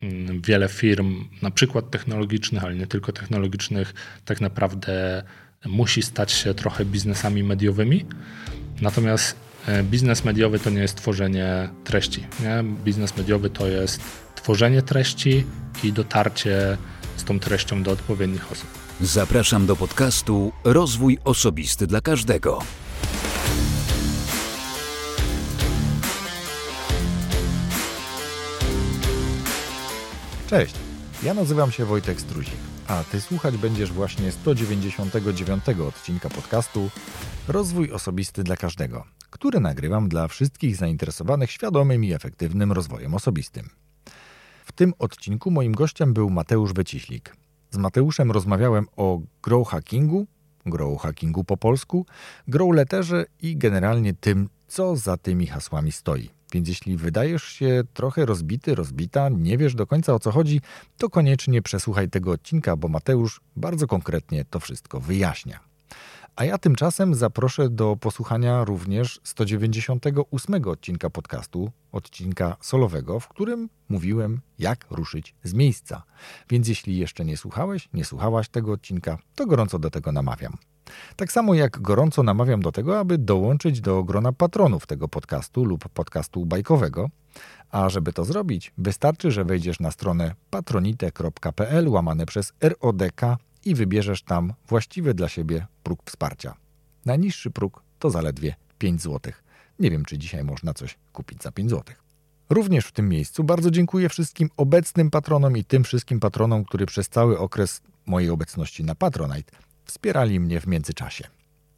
mm, wiele firm, na przykład technologicznych, ale nie tylko technologicznych, tak naprawdę musi stać się trochę biznesami mediowymi. Natomiast e, biznes mediowy to nie jest tworzenie treści. Nie? Biznes mediowy to jest tworzenie treści i dotarcie z tą treścią do odpowiednich osób. Zapraszam do podcastu Rozwój Osobisty dla Każdego. Cześć, ja nazywam się Wojtek Struzik, a Ty słuchać będziesz właśnie 199 odcinka podcastu Rozwój Osobisty dla Każdego, który nagrywam dla wszystkich zainteresowanych świadomym i efektywnym rozwojem osobistym. W tym odcinku moim gościem był Mateusz Wyciślik. Z Mateuszem rozmawiałem o grow hackingu, grow hackingu po polsku, grow letterze i generalnie tym, co za tymi hasłami stoi. Więc jeśli wydajesz się trochę rozbity, rozbita, nie wiesz do końca o co chodzi, to koniecznie przesłuchaj tego odcinka, bo Mateusz bardzo konkretnie to wszystko wyjaśnia. A ja tymczasem zaproszę do posłuchania również 198 odcinka podcastu, odcinka solowego, w którym mówiłem, jak ruszyć z miejsca. Więc jeśli jeszcze nie słuchałeś, nie słuchałaś tego odcinka, to gorąco do tego namawiam. Tak samo jak gorąco namawiam do tego, aby dołączyć do grona patronów tego podcastu lub podcastu bajkowego. A żeby to zrobić, wystarczy, że wejdziesz na stronę patronite.pl łamane przez RODK i wybierzesz tam właściwy dla siebie próg wsparcia. Najniższy próg to zaledwie 5 zł. Nie wiem, czy dzisiaj można coś kupić za 5 zł. Również w tym miejscu bardzo dziękuję wszystkim obecnym patronom i tym wszystkim patronom, którzy przez cały okres mojej obecności na Patronite wspierali mnie w międzyczasie.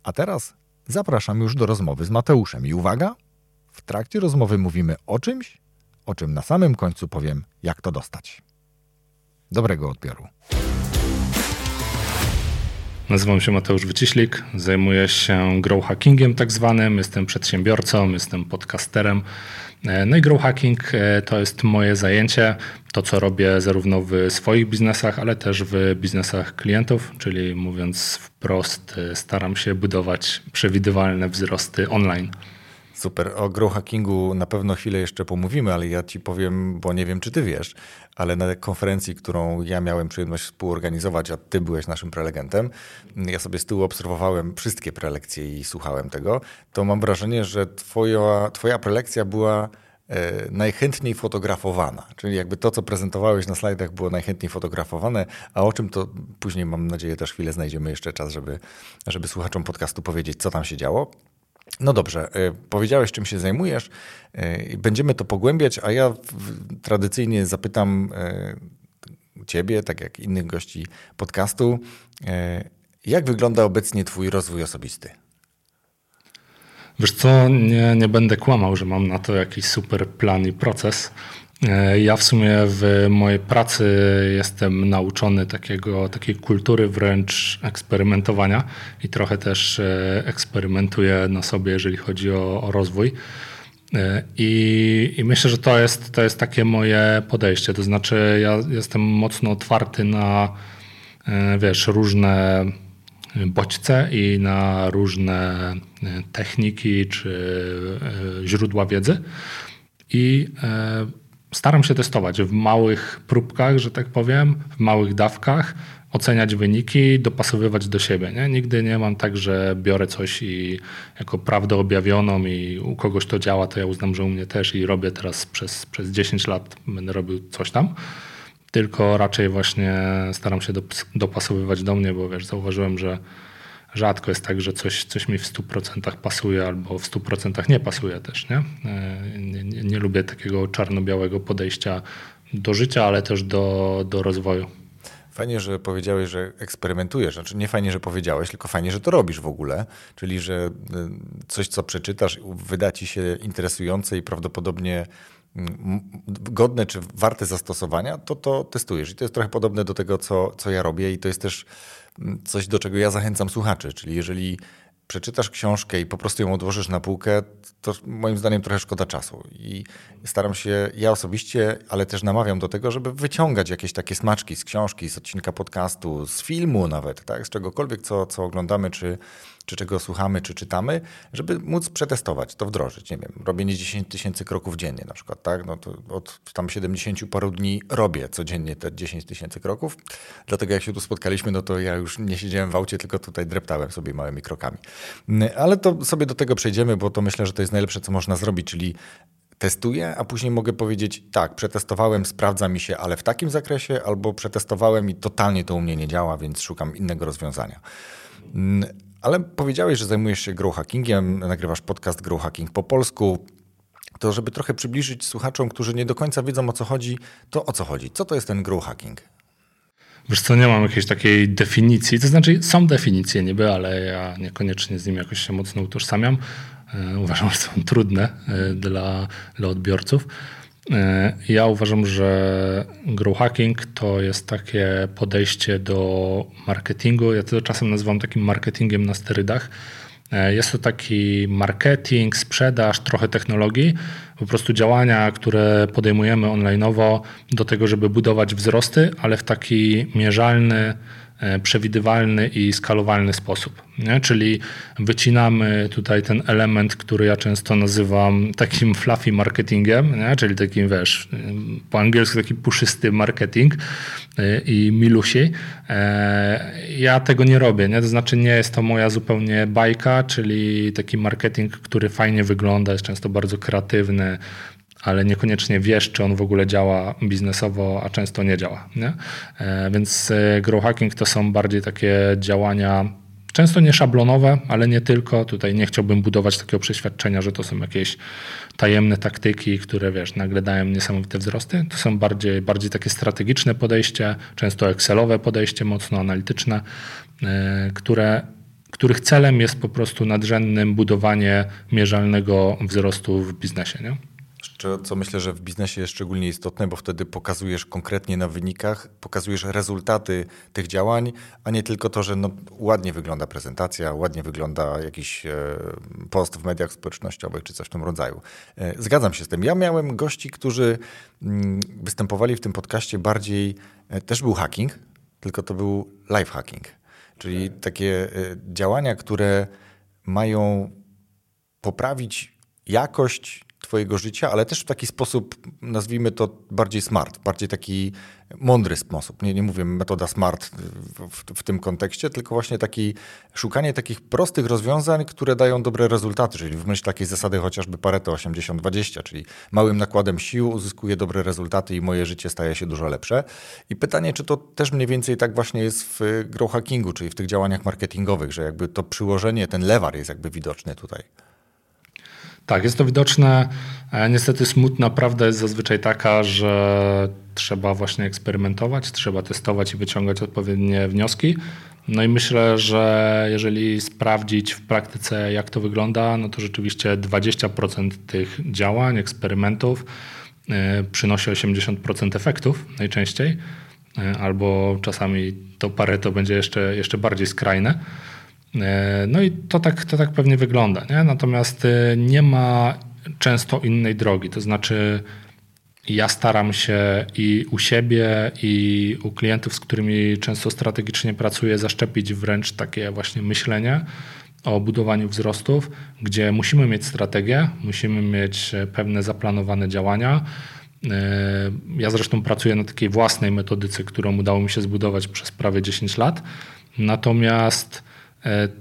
A teraz zapraszam już do rozmowy z Mateuszem. I uwaga, w trakcie rozmowy mówimy o czymś, o czym na samym końcu powiem, jak to dostać. Dobrego odbioru. Nazywam się Mateusz Wyciślik, zajmuję się grow hackingiem tak zwanym, jestem przedsiębiorcą, jestem podcasterem. E, no i grow hacking e, to jest moje zajęcie, to co robię zarówno w swoich biznesach, ale też w biznesach klientów, czyli mówiąc wprost, e, staram się budować przewidywalne wzrosty online. Super. O grow hackingu na pewno chwilę jeszcze pomówimy, ale ja ci powiem, bo nie wiem, czy ty wiesz, ale na konferencji, którą ja miałem przyjemność współorganizować, a ty byłeś naszym prelegentem, ja sobie z tyłu obserwowałem wszystkie prelekcje i słuchałem tego, to mam wrażenie, że twoja, twoja prelekcja była e, najchętniej fotografowana. Czyli jakby to, co prezentowałeś na slajdach, było najchętniej fotografowane, a o czym to później, mam nadzieję, też chwilę znajdziemy jeszcze czas, żeby, żeby słuchaczom podcastu powiedzieć, co tam się działo. No dobrze, y, powiedziałeś, czym się zajmujesz. Y, będziemy to pogłębiać, a ja tradycyjnie zapytam y, Ciebie, tak jak innych gości podcastu, jak wygląda obecnie Twój rozwój osobisty? Wiesz co, nie, nie będę kłamał, że mam na to jakiś super plan i proces. E, ja w sumie w mojej pracy jestem nauczony takiego, takiej kultury wręcz eksperymentowania i trochę też e, eksperymentuję na sobie, jeżeli chodzi o, o rozwój. E, I, I, myślę, że to jest, to jest takie moje podejście. To znaczy, ja jestem mocno otwarty na wiesz, różne bodźce i na różne techniki czy źródła wiedzy. I staram się testować w małych próbkach, że tak powiem, w małych dawkach, oceniać wyniki, dopasowywać do siebie. Nie? Nigdy nie mam tak, że biorę coś i jako prawdę objawioną i u kogoś to działa, to ja uznam, że u mnie też i robię teraz przez, przez 10 lat, będę robił coś tam. Tylko raczej właśnie staram się dopasowywać do mnie, bo wiesz, zauważyłem, że rzadko jest tak, że coś, coś mi w 100% pasuje albo w 100% nie pasuje też. Nie? E, nie, nie, nie lubię takiego czarno-białego podejścia do życia, ale też do, do rozwoju. Fajnie, że powiedziałeś, że eksperymentujesz. Znaczy nie fajnie, że powiedziałeś, tylko fajnie, że to robisz w ogóle. Czyli, że y, coś, co przeczytasz, wyda ci się interesujące i prawdopodobnie mm, godne czy warte zastosowania, to to testujesz. I to jest trochę podobne do tego, co, co ja robię i to jest też coś, do czego ja zachęcam słuchaczy. Czyli jeżeli przeczytasz książkę i po prostu ją odłożysz na półkę, to moim zdaniem trochę szkoda czasu. I staram się, ja osobiście, ale też namawiam do tego, żeby wyciągać jakieś takie smaczki z książki, z odcinka podcastu, z filmu nawet, tak? z czegokolwiek, co, co oglądamy czy, czy czego słuchamy, czy czytamy, żeby móc przetestować, to wdrożyć. Nie wiem, robienie 10 tysięcy kroków dziennie na przykład, tak? No to od tam 70 paru dni robię codziennie te 10 tysięcy kroków. Dlatego jak się tu spotkaliśmy, no to ja już nie siedziałem w aucie, tylko tutaj dreptałem sobie małymi krokami. Ale to sobie do tego przejdziemy, bo to myślę, że to jest najlepsze, co można zrobić, czyli testuję, a później mogę powiedzieć, tak, przetestowałem, sprawdza mi się, ale w takim zakresie, albo przetestowałem i totalnie to u mnie nie działa, więc szukam innego rozwiązania. Ale powiedziałeś, że zajmujesz się grow hackingiem, nagrywasz podcast Grow Hacking po polsku. To żeby trochę przybliżyć słuchaczom, którzy nie do końca wiedzą o co chodzi, to o co chodzi? Co to jest ten grow hacking? Wiesz co, nie mam jakiejś takiej definicji. To znaczy są definicje niby, ale ja niekoniecznie z nim jakoś się mocno utożsamiam. E, uważam, że są trudne e, dla, dla odbiorców. E, ja uważam, że grow hacking to jest takie podejście do marketingu. Ja to czasem nazywam takim marketingiem na sterydach. Jest to taki marketing, sprzedaż, trochę technologii, po prostu działania, które podejmujemy online'owo do tego, żeby budować wzrosty, ale w taki mierzalny, E, przewidywalny i skalowalny sposób. Nie? Czyli wycinamy tutaj ten element, który ja często nazywam takim fluffy marketingiem, nie? czyli takim, wiesz, po angielsku taki puszysty marketing e, i milusi. E, ja tego nie robię, nie? to znaczy nie jest to moja zupełnie bajka, czyli taki marketing, który fajnie wygląda, jest często bardzo kreatywny, ale niekoniecznie wiesz, czy on w ogóle działa biznesowo, a często nie działa. Nie? E, więc e, grow hacking to są bardziej takie działania często nie szablonowe, ale nie tylko. Tutaj nie chciałbym budować takiego przeświadczenia, że to są jakieś tajemne taktyki, które wiesz, nagle dają niesamowite wzrosty. To są bardziej, bardziej takie strategiczne podejście, często Excelowe podejście, mocno analityczne, e, które których celem jest po prostu nadrzędnym budowanie mierzalnego wzrostu w biznesie. Nie? Co myślę, że w biznesie jest szczególnie istotne, bo wtedy pokazujesz konkretnie na wynikach, pokazujesz rezultaty tych działań, a nie tylko to, że no, ładnie wygląda prezentacja, ładnie wygląda jakiś e, post w mediach społecznościowych czy coś w tym rodzaju. E, zgadzam się z tym. Ja miałem gości, którzy mm, występowali w tym podcaście bardziej, e, też był hacking, tylko to był live hacking, czyli takie działania, które mają poprawić jakość Twojego życia, ale też w taki sposób, nazwijmy to bardziej smart, bardziej taki mądry sposób. Nie, nie mówię metoda smart w, w, tym kontekście, tylko właśnie taki szukanie takich prostych rozwiązań, które dają dobre rezultaty, czyli w myśl takiej zasady chociażby Pareto 80-20, czyli małym nakładem sił uzyskuję dobre rezultaty i moje życie staje się dużo lepsze. I pytanie, czy to też mniej więcej tak właśnie jest w grow hackingu, czyli w tych działaniach marketingowych, że jakby to przyłożenie, ten lewar jest jakby widoczny tutaj. Tak, jest to widoczne. E, niestety smutna prawda jest zazwyczaj taka, że trzeba właśnie eksperymentować, trzeba testować i wyciągać odpowiednie wnioski. No i myślę, że jeżeli sprawdzić w praktyce, jak to wygląda, no to rzeczywiście 20% tych działań, eksperymentów e, przynosi 80% efektów najczęściej, e, albo czasami to parę to będzie jeszcze, jeszcze bardziej skrajne. E, no i to tak, to tak pewnie wygląda. Nie? Natomiast e, nie ma często innej drogi. To znaczy, ja staram się i u siebie, i u klientów, z którymi często strategicznie pracuję, zaszczepić wręcz takie właśnie myślenie o budowaniu wzrostów, gdzie musimy mieć strategię, musimy mieć pewne zaplanowane działania. E, ja zresztą pracuję na takiej własnej metodyce, którą udało mi się zbudować przez prawie 10 lat. Natomiast E,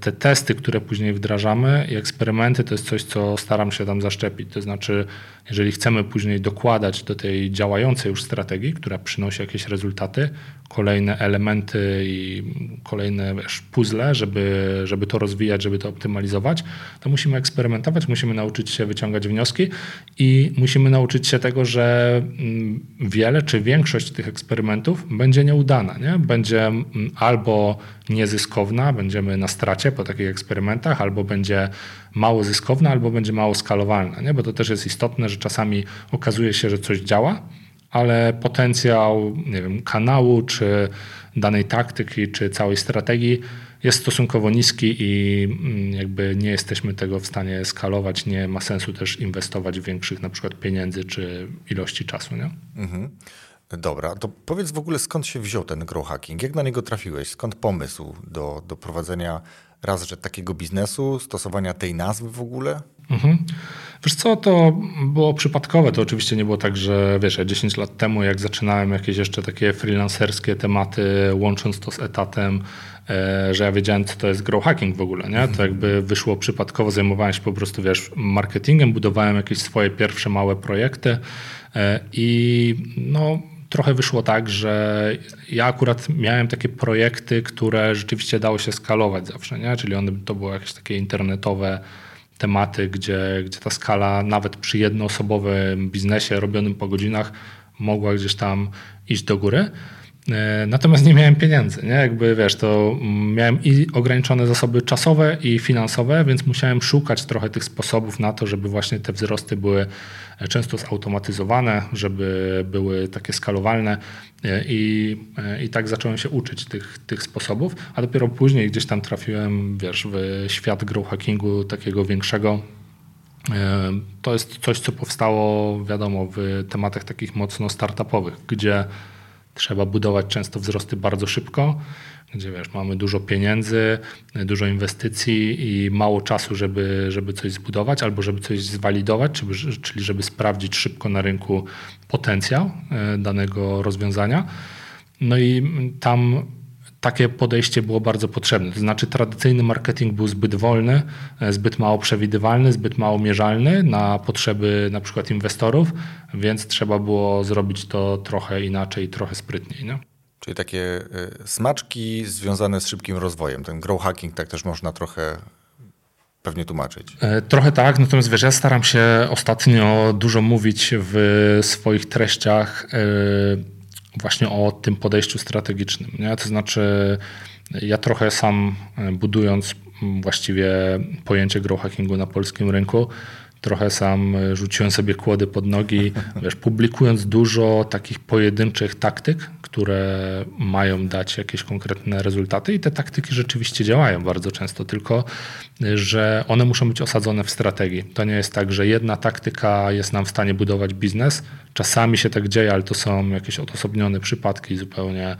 te testy, które później wdrażamy i eksperymenty, to jest coś, co staram się tam zaszczepić. To znaczy, jeżeli chcemy później dokładać do tej działającej już strategii, która przynosi jakieś rezultaty, kolejne elementy i kolejne wiesz, puzzle, żeby, żeby to rozwijać, żeby to optymalizować, to musimy eksperymentować, musimy nauczyć się wyciągać wnioski i musimy nauczyć się tego, że mm, wiele czy większość tych eksperymentów będzie nieudana. Nie? Będzie mm, albo niezyskowna, będziemy na stracie po takich eksperymentach, albo będzie mało zyskowna, albo będzie mało skalowalna, nie? bo to też jest istotne, że czasami okazuje się, że coś działa, ale potencjał nie wiem, kanału, czy danej taktyki, czy całej strategii jest stosunkowo niski i mm, jakby nie jesteśmy tego w stanie skalować. Nie ma sensu też inwestować w większych na przykład pieniędzy czy ilości czasu. Nie? Mhm. Dobra, to powiedz w ogóle skąd się wziął ten grow hacking? Jak na niego trafiłeś? Skąd pomysł do, do prowadzenia raz, że takiego biznesu, stosowania tej nazwy w ogóle? Mhm. Wiesz co, to było przypadkowe. To oczywiście nie było tak, że wiesz, ja 10 lat temu, jak zaczynałem jakieś jeszcze takie freelancerskie tematy, łącząc to z etatem, e, że ja wiedziałem, co to jest grow hacking w ogóle, nie? To jakby wyszło przypadkowo, zajmowałem się po prostu, wiesz, marketingiem, budowałem jakieś swoje pierwsze małe projekty e, i no trochę wyszło tak, że ja akurat miałem takie projekty, które rzeczywiście dało się skalować zawsze, nie? czyli one to były jakieś takie internetowe tematy, gdzie, gdzie ta skala nawet przy jednoosobowym biznesie robionym po godzinach mogła gdzieś tam iść do góry. E, natomiast nie miałem pieniędzy, nie? Jakby wiesz, to miałem i ograniczone zasoby czasowe i finansowe, więc musiałem szukać trochę tych sposobów na to, żeby właśnie te wzrosty były często zautomatyzowane, żeby były takie skalowalne e, i, e, i tak zacząłem się uczyć tych, tych sposobów, a dopiero później gdzieś tam trafiłem, wiesz, w świat grow hackingu takiego większego, to jest coś, co powstało, wiadomo, w tematach takich mocno startupowych, gdzie trzeba budować często wzrosty bardzo szybko, gdzie wiesz, mamy dużo pieniędzy, dużo inwestycji i mało czasu, żeby, żeby coś zbudować albo żeby coś zwalidować, czyli żeby sprawdzić szybko na rynku potencjał e, danego rozwiązania. No i tam takie podejście było bardzo potrzebne. To znaczy, tradycyjny marketing był zbyt wolny, e, zbyt mało przewidywalny, zbyt mało mierzalny na potrzeby na przykład inwestorów, więc trzeba było zrobić to trochę inaczej, trochę sprytniej. Nie? Czyli takie e, smaczki związane z szybkim rozwojem. Ten grow hacking tak też można trochę pewnie tłumaczyć. E, trochę tak, natomiast wiesz, ja staram się ostatnio dużo mówić w swoich treściach właśnie o tym podejściu strategicznym. Nie? To znaczy, ja trochę sam e, budując właściwie pojęcie grow hackingu na polskim rynku, trochę sam e, rzuciłem sobie kłody pod nogi, wiesz, publikując dużo takich pojedynczych taktyk, które mają dać jakieś konkretne rezultaty i te taktyki rzeczywiście działają bardzo często, tylko e, że one muszą być osadzone w strategii. To nie jest tak, że jedna taktyka jest nam w stanie budować biznes. Czasami się tak dzieje, ale to są jakieś odosobnione przypadki zupełnie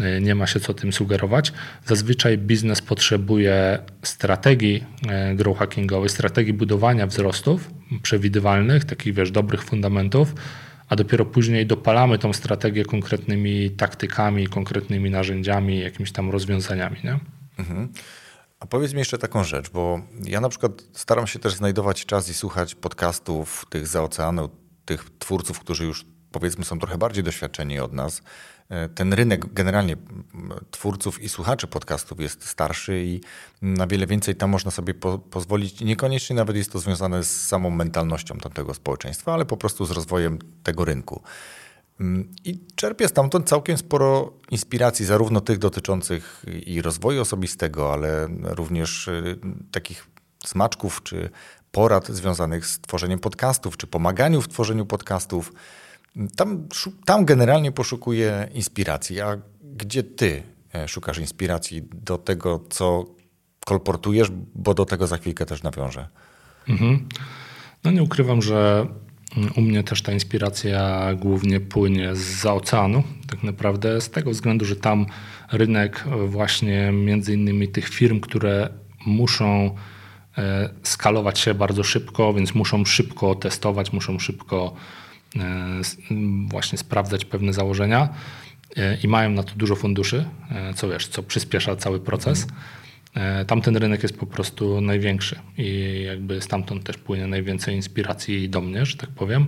E, nie ma się co tym sugerować. Zazwyczaj biznes potrzebuje strategii e, grow hackingowej, strategii budowania wzrostów przewidywalnych, takich wiesz, dobrych fundamentów, a dopiero później dopalamy tą strategię konkretnymi taktykami, konkretnymi narzędziami, jakimiś tam rozwiązaniami. Nie? Mhm. A powiedz mi jeszcze taką rzecz, bo ja na przykład staram się też znajdować czas i słuchać podcastów tych za oceanu, tych twórców, którzy już powiedzmy są trochę bardziej doświadczeni od nas. E, ten rynek generalnie twórców i słuchaczy podcastów jest starszy i na wiele więcej tam można sobie po pozwolić. Niekoniecznie nawet jest to związane z samą mentalnością tamtego społeczeństwa, ale po prostu z rozwojem tego rynku. Mm, I czerpię stamtąd całkiem sporo inspiracji, zarówno tych dotyczących i rozwoju osobistego, ale również y, takich smaczków czy porad związanych z tworzeniem podcastów, czy pomaganiu w tworzeniu podcastów. Tam, tam generalnie poszukuję inspiracji. A gdzie ty e, szukasz inspiracji do tego, co kolportujesz, bo do tego za chwilkę też nawiążę. Mhm. No nie ukrywam, że u mnie też ta inspiracja głównie płynie z oceanu, tak naprawdę z tego względu, że tam rynek właśnie między innymi tych firm, które muszą e, skalować się bardzo szybko, więc muszą szybko testować, muszą szybko E, właśnie sprawdzać pewne założenia e, i mają na to dużo funduszy, e, co wiesz, co przyspiesza cały proces. Tamten rynek jest po prostu największy i jakby stamtąd też płynie najwięcej inspiracji do mnie, że tak powiem.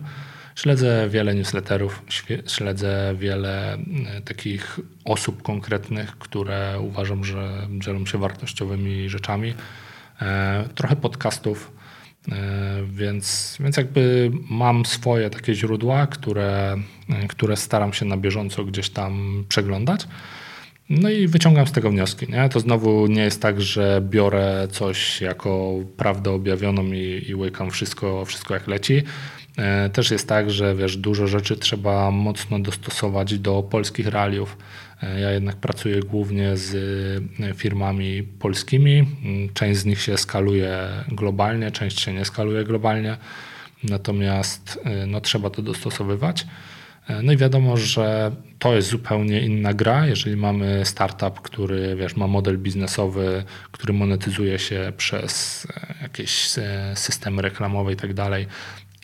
Śledzę wiele newsletterów, śledzę wiele takich osób konkretnych, które uważam, że dzielą się wartościowymi rzeczami. Trochę podcastów, E, więc, więc jakby mam swoje takie źródła, które, które staram się na bieżąco gdzieś tam przeglądać. No i wyciągam z tego wnioski. Nie? To znowu nie jest tak, że biorę coś jako prawdę objawioną i, i łykam wszystko, wszystko jak leci. E, też jest tak, że wiesz, dużo rzeczy trzeba mocno dostosować do polskich realiów. E, ja jednak pracuję głównie z e, firmami polskimi. Mm, część z nich się skaluje globalnie, część się nie skaluje globalnie. Natomiast no, trzeba to dostosowywać. No i wiadomo, że to jest zupełnie inna gra, jeżeli mamy startup, który wiesz, ma model biznesowy, który monetyzuje się przez jakieś systemy reklamowe i tak dalej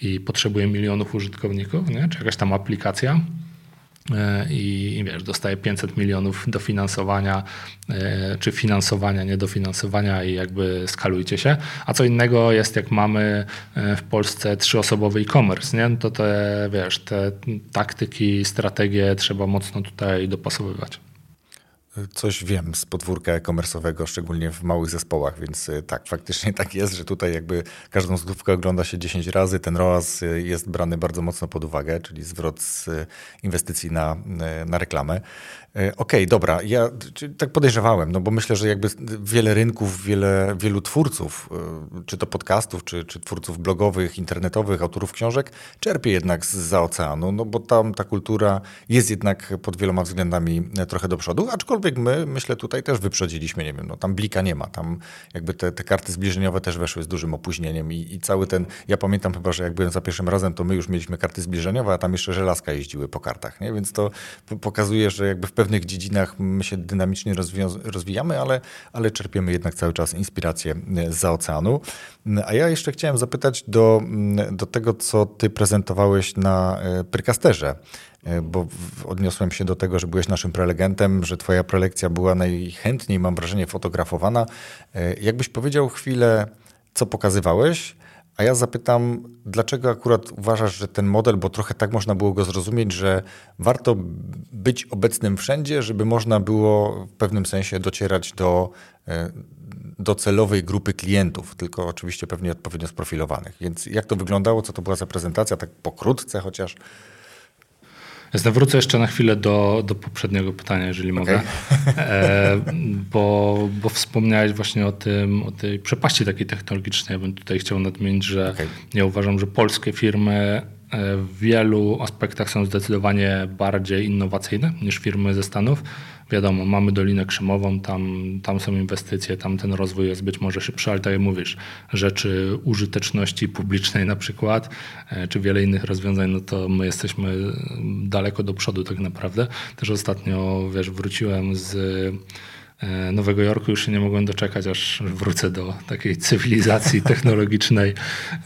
i potrzebuje milionów użytkowników, nie? czy jakaś tam aplikacja, E, i, i wiesz, dostaje 500 milionów dofinansowania, e, czy finansowania, nie dofinansowania i jakby skalujcie się. A co innego jest, jak mamy e, w Polsce trzyosobowy e-commerce, nie? No to te, wiesz, te taktyki, strategie trzeba mocno tutaj dopasowywać. Coś wiem z podwórka e-commerce'owego, szczególnie w małych zespołach, więc y, tak, faktycznie tak jest, że tutaj jakby każdą złotówkę ogląda się 10 razy, ten ROAS y, jest brany bardzo mocno pod uwagę, czyli zwrot z y, inwestycji na, na reklamę. Okej, okay, dobra, ja tak podejrzewałem, no bo myślę, że jakby wiele rynków, wiele, wielu twórców, czy to podcastów, czy, czy twórców blogowych, internetowych, autorów książek, czerpie jednak za oceanu, no bo tam ta kultura jest jednak pod wieloma względami trochę do przodu, aczkolwiek Aczkolwiek my, myślę, tutaj też wyprzedziliśmy, nie wiem, no tam blika nie ma, tam jakby te, te karty zbliżeniowe też weszły z dużym opóźnieniem i, i cały ten, ja pamiętam chyba, że jak byłem za pierwszym razem, to my już mieliśmy karty zbliżeniowe, a tam jeszcze żelazka jeździły po kartach, nie? więc to pokazuje, że jakby w pewnych dziedzinach my się dynamicznie rozwijamy, ale, ale czerpiemy jednak cały czas inspirację za oceanu. A ja jeszcze chciałem zapytać do, do tego, co ty prezentowałeś na e, Prykasterze. E, bo odniosłem się do tego, że byłeś naszym prelegentem, że twoja prelekcja była najchętniej, mam wrażenie, fotografowana. E, jakbyś powiedział chwilę, co pokazywałeś, a ja zapytam, dlaczego akurat uważasz, że ten model, bo trochę tak można było go zrozumieć, że warto być obecnym wszędzie, żeby można było w pewnym sensie docierać do, e, do celowej grupy klientów, tylko oczywiście pewnie odpowiednio sprofilowanych. Więc jak to wyglądało, co to była za prezentacja, tak pokrótce chociaż? Jasne, wrócę jeszcze na chwilę do, do poprzedniego pytania, jeżeli okay. mogę. E, bo, bo wspomniałeś właśnie o tym, o tej przepaści takiej technologicznej. Ja bym tutaj chciał nadmienić, że okay. ja uważam, że polskie firmy w wielu aspektach są zdecydowanie bardziej innowacyjne niż firmy ze Stanów wiadomo, mamy Dolinę Krzemową, tam, tam są inwestycje, tam ten rozwój jest być może szybszy, ale tak jak mówisz, rzeczy użyteczności publicznej na przykład, e, czy wiele innych rozwiązań, no to my jesteśmy daleko do przodu tak naprawdę. Też ostatnio, wiesz, wróciłem z e, Nowego Jorku już się nie mogłem doczekać, aż wrócę do takiej cywilizacji technologicznej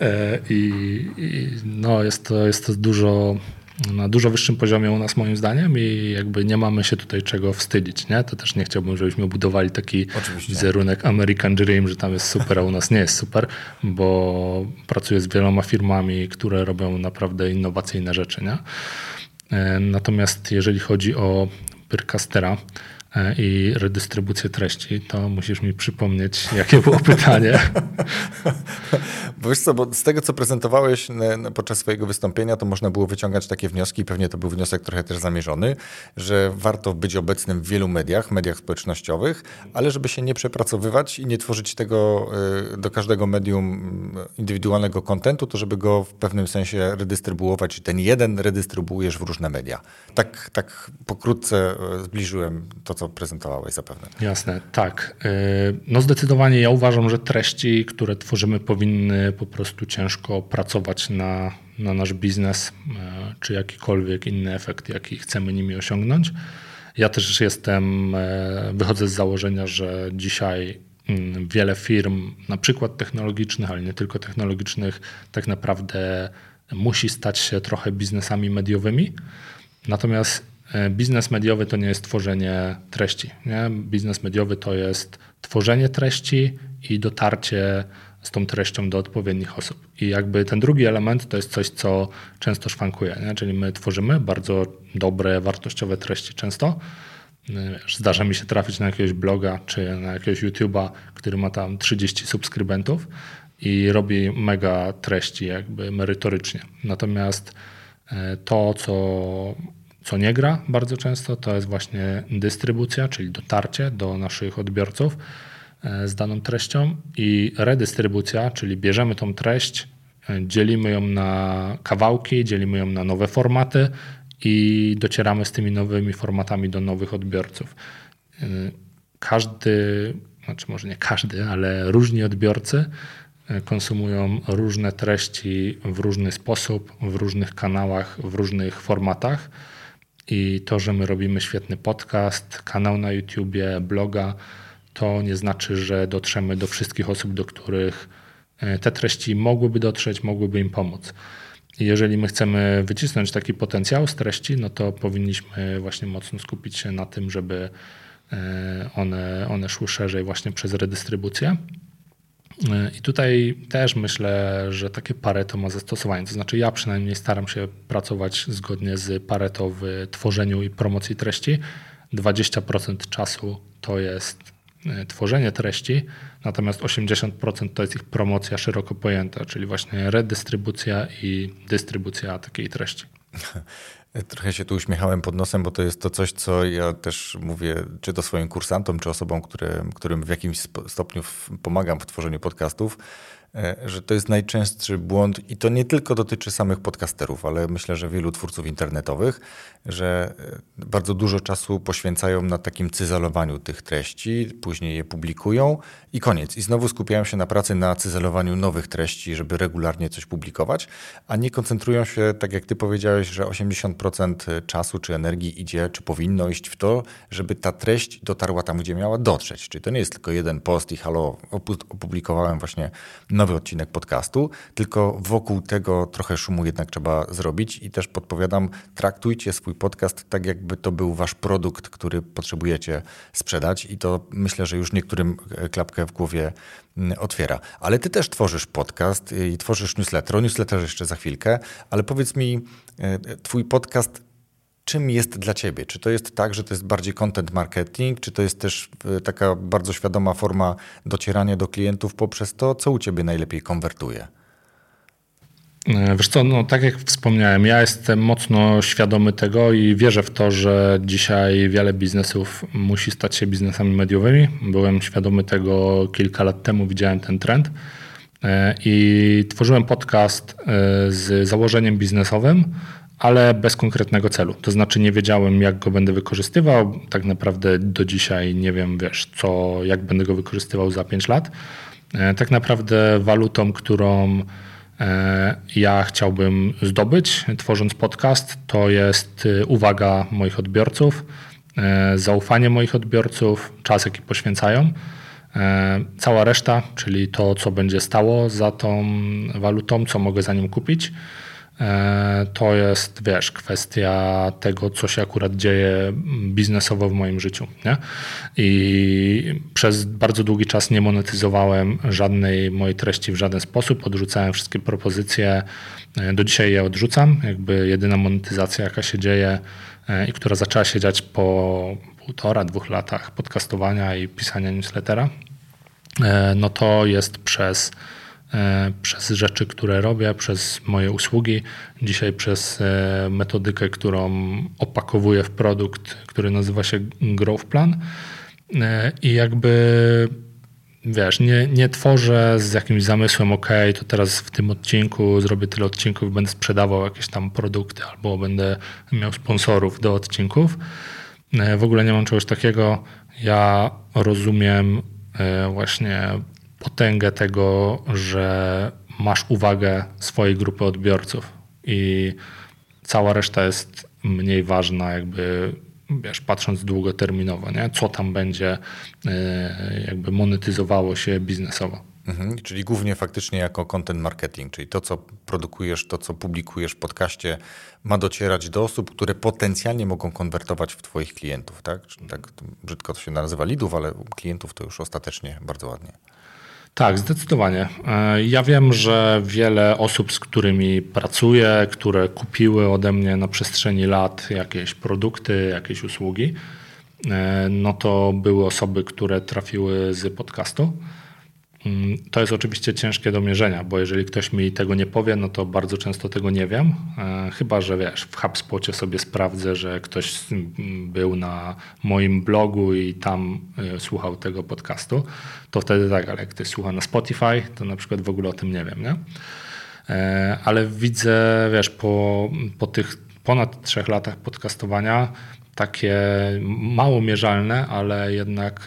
e, i, i no jest, to, jest to dużo na dużo wyższym poziomie u nas moim zdaniem i jakby nie mamy się tutaj czego wstydzić, nie? To też nie chciałbym, żebyśmy budowali taki Oczywiście. wizerunek American Dream, że tam jest super, a u nas nie jest super, bo pracuję z wieloma firmami, które robią naprawdę innowacyjne rzeczy, nie? E, natomiast jeżeli chodzi o Pyrcastera, E, i redystrybucję treści, to musisz mi przypomnieć, jakie było pytanie. Bo wiesz co, bo z tego, co prezentowałeś podczas swojego wystąpienia, to można było wyciągać takie wnioski, pewnie to był wniosek trochę też zamierzony, że warto być obecnym w wielu mediach, mediach społecznościowych, ale żeby się nie przepracowywać i nie tworzyć tego e, do każdego medium indywidualnego kontentu, to żeby go w pewnym sensie redystrybuować i ten jeden redystrybuujesz w różne media. Tak, tak pokrótce e, zbliżyłem to, co prezentowałeś zapewne. Jasne, tak. E, no zdecydowanie ja uważam, że treści, które tworzymy, powinny po prostu ciężko pracować na, na nasz biznes, e, czy jakikolwiek inny efekt, jaki chcemy nimi osiągnąć. Ja też jestem, e, wychodzę z założenia, że dzisiaj mm, wiele firm, na przykład technologicznych, ale nie tylko technologicznych, tak naprawdę musi stać się trochę biznesami mediowymi. Natomiast biznes mediowy to nie jest tworzenie treści. Nie? Biznes mediowy to jest tworzenie treści i dotarcie z tą treścią do odpowiednich osób. I jakby ten drugi element to jest coś, co często szwankuje. Nie? Czyli my tworzymy bardzo dobre, wartościowe treści często. E, zdarza mi się trafić na jakiegoś bloga czy na jakiegoś YouTube'a, który ma tam 30 subskrybentów i robi mega treści jakby merytorycznie. Natomiast e, to, co co nie gra bardzo często, to jest właśnie dystrybucja, czyli dotarcie do naszych odbiorców e, z daną treścią i redystrybucja, czyli bierzemy tą treść, e, dzielimy ją na kawałki, dzielimy ją na nowe formaty i docieramy z tymi nowymi formatami do nowych odbiorców. E, każdy, znaczy może nie każdy, ale różni odbiorcy konsumują różne treści w różny sposób, w różnych kanałach, w różnych formatach. I to, że my robimy świetny podcast, kanał na YouTubie, bloga, to nie znaczy, że dotrzemy do wszystkich osób, do których e, te treści mogłyby dotrzeć, mogłyby im pomóc. Jeżeli my chcemy wycisnąć taki potencjał z treści, no to powinniśmy właśnie mocno skupić się na tym, żeby e, one, one szły szerzej właśnie przez redystrybucję. E, I tutaj też myślę, że takie Pareto ma zastosowanie. To znaczy, ja przynajmniej staram się pracować zgodnie z Pareto w tworzeniu i promocji treści. 20% czasu to jest E, tworzenie treści, natomiast 80% to jest ich promocja szeroko pojęta, czyli właśnie redystrybucja i dystrybucja takiej treści. Trochę się tu uśmiechałem pod nosem, bo to jest to coś, co ja też mówię, czy to swoim kursantom, czy osobom, które, którym w jakimś stopniu pomagam w tworzeniu podcastów, że to jest najczęstszy błąd i to nie tylko dotyczy samych podcasterów, ale myślę, że wielu twórców internetowych, że e, bardzo dużo czasu poświęcają na takim cyzelowaniu tych treści, później je publikują i koniec. I znowu skupiają się na pracy na cyzelowaniu nowych treści, żeby regularnie coś publikować, a nie koncentrują się, tak jak ty powiedziałeś, że 80% czasu czy energii idzie, czy powinno iść w to, żeby ta treść dotarła tam, gdzie miała dotrzeć. Czyli to nie jest tylko jeden post i halo, opublikowałem właśnie nowy odcinek podcastu, tylko wokół tego trochę szumu jednak trzeba zrobić i też podpowiadam, traktujcie swój podcast tak, jakby to był wasz produkt, który potrzebujecie sprzedać i to myślę, że już niektórym e, klapkę w głowie mm, otwiera. Ale ty też tworzysz podcast i tworzysz newsletter. O newsletterze jeszcze za chwilkę, ale powiedz mi, e, twój podcast czym jest dla ciebie? Czy to jest tak, że to jest bardziej content marketing, czy to jest też e, taka bardzo świadoma forma docierania do klientów poprzez to, co u ciebie najlepiej konwertuje? E, wiesz co, no tak jak wspomniałem, ja jestem mocno świadomy tego i wierzę w to, że dzisiaj wiele biznesów musi stać się biznesami mediowymi. Byłem świadomy tego kilka lat temu, widziałem ten trend e, i tworzyłem podcast z założeniem biznesowym, ale bez konkretnego celu. To znaczy nie wiedziałem, jak go będę wykorzystywał. Tak naprawdę do dzisiaj nie wiem, wiesz, co, jak będę go wykorzystywał za 5 lat. E, tak naprawdę walutą, którą e, ja chciałbym zdobyć, tworząc podcast, to jest e, uwaga moich odbiorców, zaufanie moich odbiorców, czas, jaki poświęcają. Cała reszta, czyli to, co będzie stało za tą walutą, co mogę za nią kupić to jest, wiesz, kwestia tego, co się akurat dzieje biznesowo w moim życiu. Nie? I przez bardzo długi czas nie monetyzowałem żadnej mojej treści w żaden sposób, odrzucałem wszystkie propozycje. E, do dzisiaj je odrzucam. Jakby jedyna monetyzacja, jaka się dzieje e, i która zaczęła się dziać po półtora, dwóch latach podcastowania i pisania newslettera, no to jest przez E, przez rzeczy, które robię, przez moje usługi, dzisiaj przez e, metodykę, którą opakowuję w produkt, który nazywa się Growth Plan. E, I jakby wiesz, nie, nie tworzę z jakimś zamysłem, ok, to teraz w tym odcinku zrobię tyle odcinków, będę sprzedawał jakieś tam produkty albo będę miał sponsorów do odcinków. W ogóle nie mam czegoś takiego. Ja rozumiem właśnie potęgę tego, że masz uwagę swojej grupy odbiorców i cała reszta jest mniej ważna, jakby wiesz, patrząc długoterminowo, nie? co tam będzie e, jakby monetyzowało się biznesowo. Mhm, czyli głównie faktycznie jako content marketing, czyli to, co produkujesz, to, co publikujesz w podcaście, ma docierać do osób, które potencjalnie mogą konwertować w Twoich klientów, tak? Tak brzydko to się nazywa lidów, ale klientów to już ostatecznie bardzo ładnie. Tak, zdecydowanie. E, ja wiem, że wiele osób, z którymi pracuję, które kupiły ode mnie na przestrzeni lat jakieś produkty, jakieś usługi, e, no to były osoby, które trafiły z podcastu. Mm, to jest oczywiście ciężkie do mierzenia, bo jeżeli ktoś mi tego nie powie, no to bardzo często tego nie wiem. E, chyba, że wiesz, w HubSpocie sobie sprawdzę, że ktoś był na moim blogu i tam e, słuchał tego podcastu, to wtedy tak, ale jak ktoś słucha na Spotify, to na przykład w ogóle o tym nie wiem, nie? E, ale widzę, wiesz, po, po tych ponad trzech latach podcastowania, takie mało mierzalne, ale jednak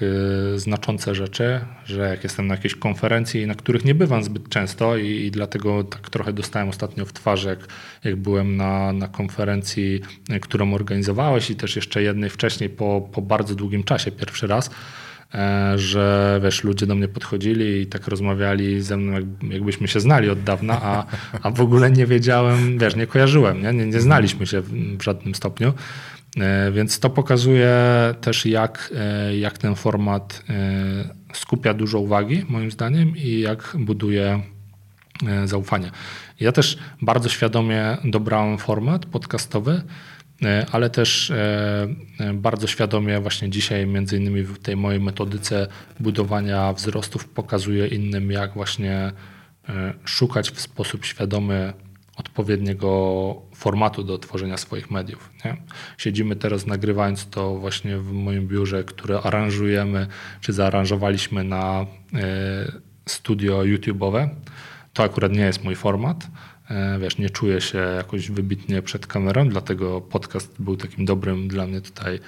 y, znaczące rzeczy, że jak jestem na jakiejś konferencji, na których nie bywam zbyt często i, i dlatego tak trochę dostałem ostatnio w twarz, jak, jak byłem na, na konferencji, y, którą organizowałeś i też jeszcze jednej wcześniej po, po bardzo długim czasie, pierwszy raz, e, że wiesz, ludzie do mnie podchodzili i tak rozmawiali ze mną, jakbyśmy się znali od dawna, a, a w ogóle nie wiedziałem, wiesz, nie kojarzyłem, nie, nie, nie znaliśmy się w żadnym stopniu. E, więc to pokazuje też, jak, e, jak ten format e, skupia dużo uwagi, moim zdaniem, i jak buduje zaufanie. Ja też bardzo świadomie dobrałem format podcastowy, ale też bardzo świadomie właśnie dzisiaj między innymi w tej mojej metodyce budowania wzrostów pokazuję innym, jak właśnie szukać w sposób świadomy odpowiedniego formatu do tworzenia swoich mediów. Nie? Siedzimy teraz nagrywając to właśnie w moim biurze, które aranżujemy, czy zaaranżowaliśmy na e, studio YouTube'owe. To akurat nie jest mój format. E, wiesz, nie czuję się jakoś wybitnie przed kamerą, dlatego podcast był takim dobrym dla mnie tutaj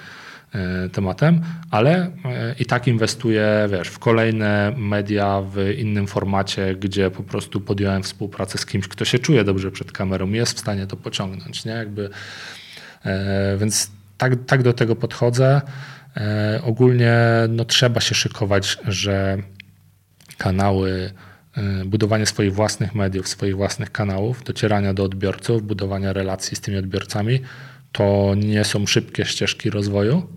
tematem, ale e, i tak inwestuję wiesz, w kolejne media w innym formacie, gdzie po prostu podjąłem współpracę z kimś, kto się czuje dobrze przed kamerą i jest w stanie to pociągnąć. Nie? Jakby, e, więc tak, tak do tego podchodzę. Ogólnie no, trzeba się szykować, że kanały, budowanie swoich własnych mediów, swoich własnych kanałów, docierania do odbiorców, budowania relacji z tymi odbiorcami, to nie są szybkie ścieżki rozwoju,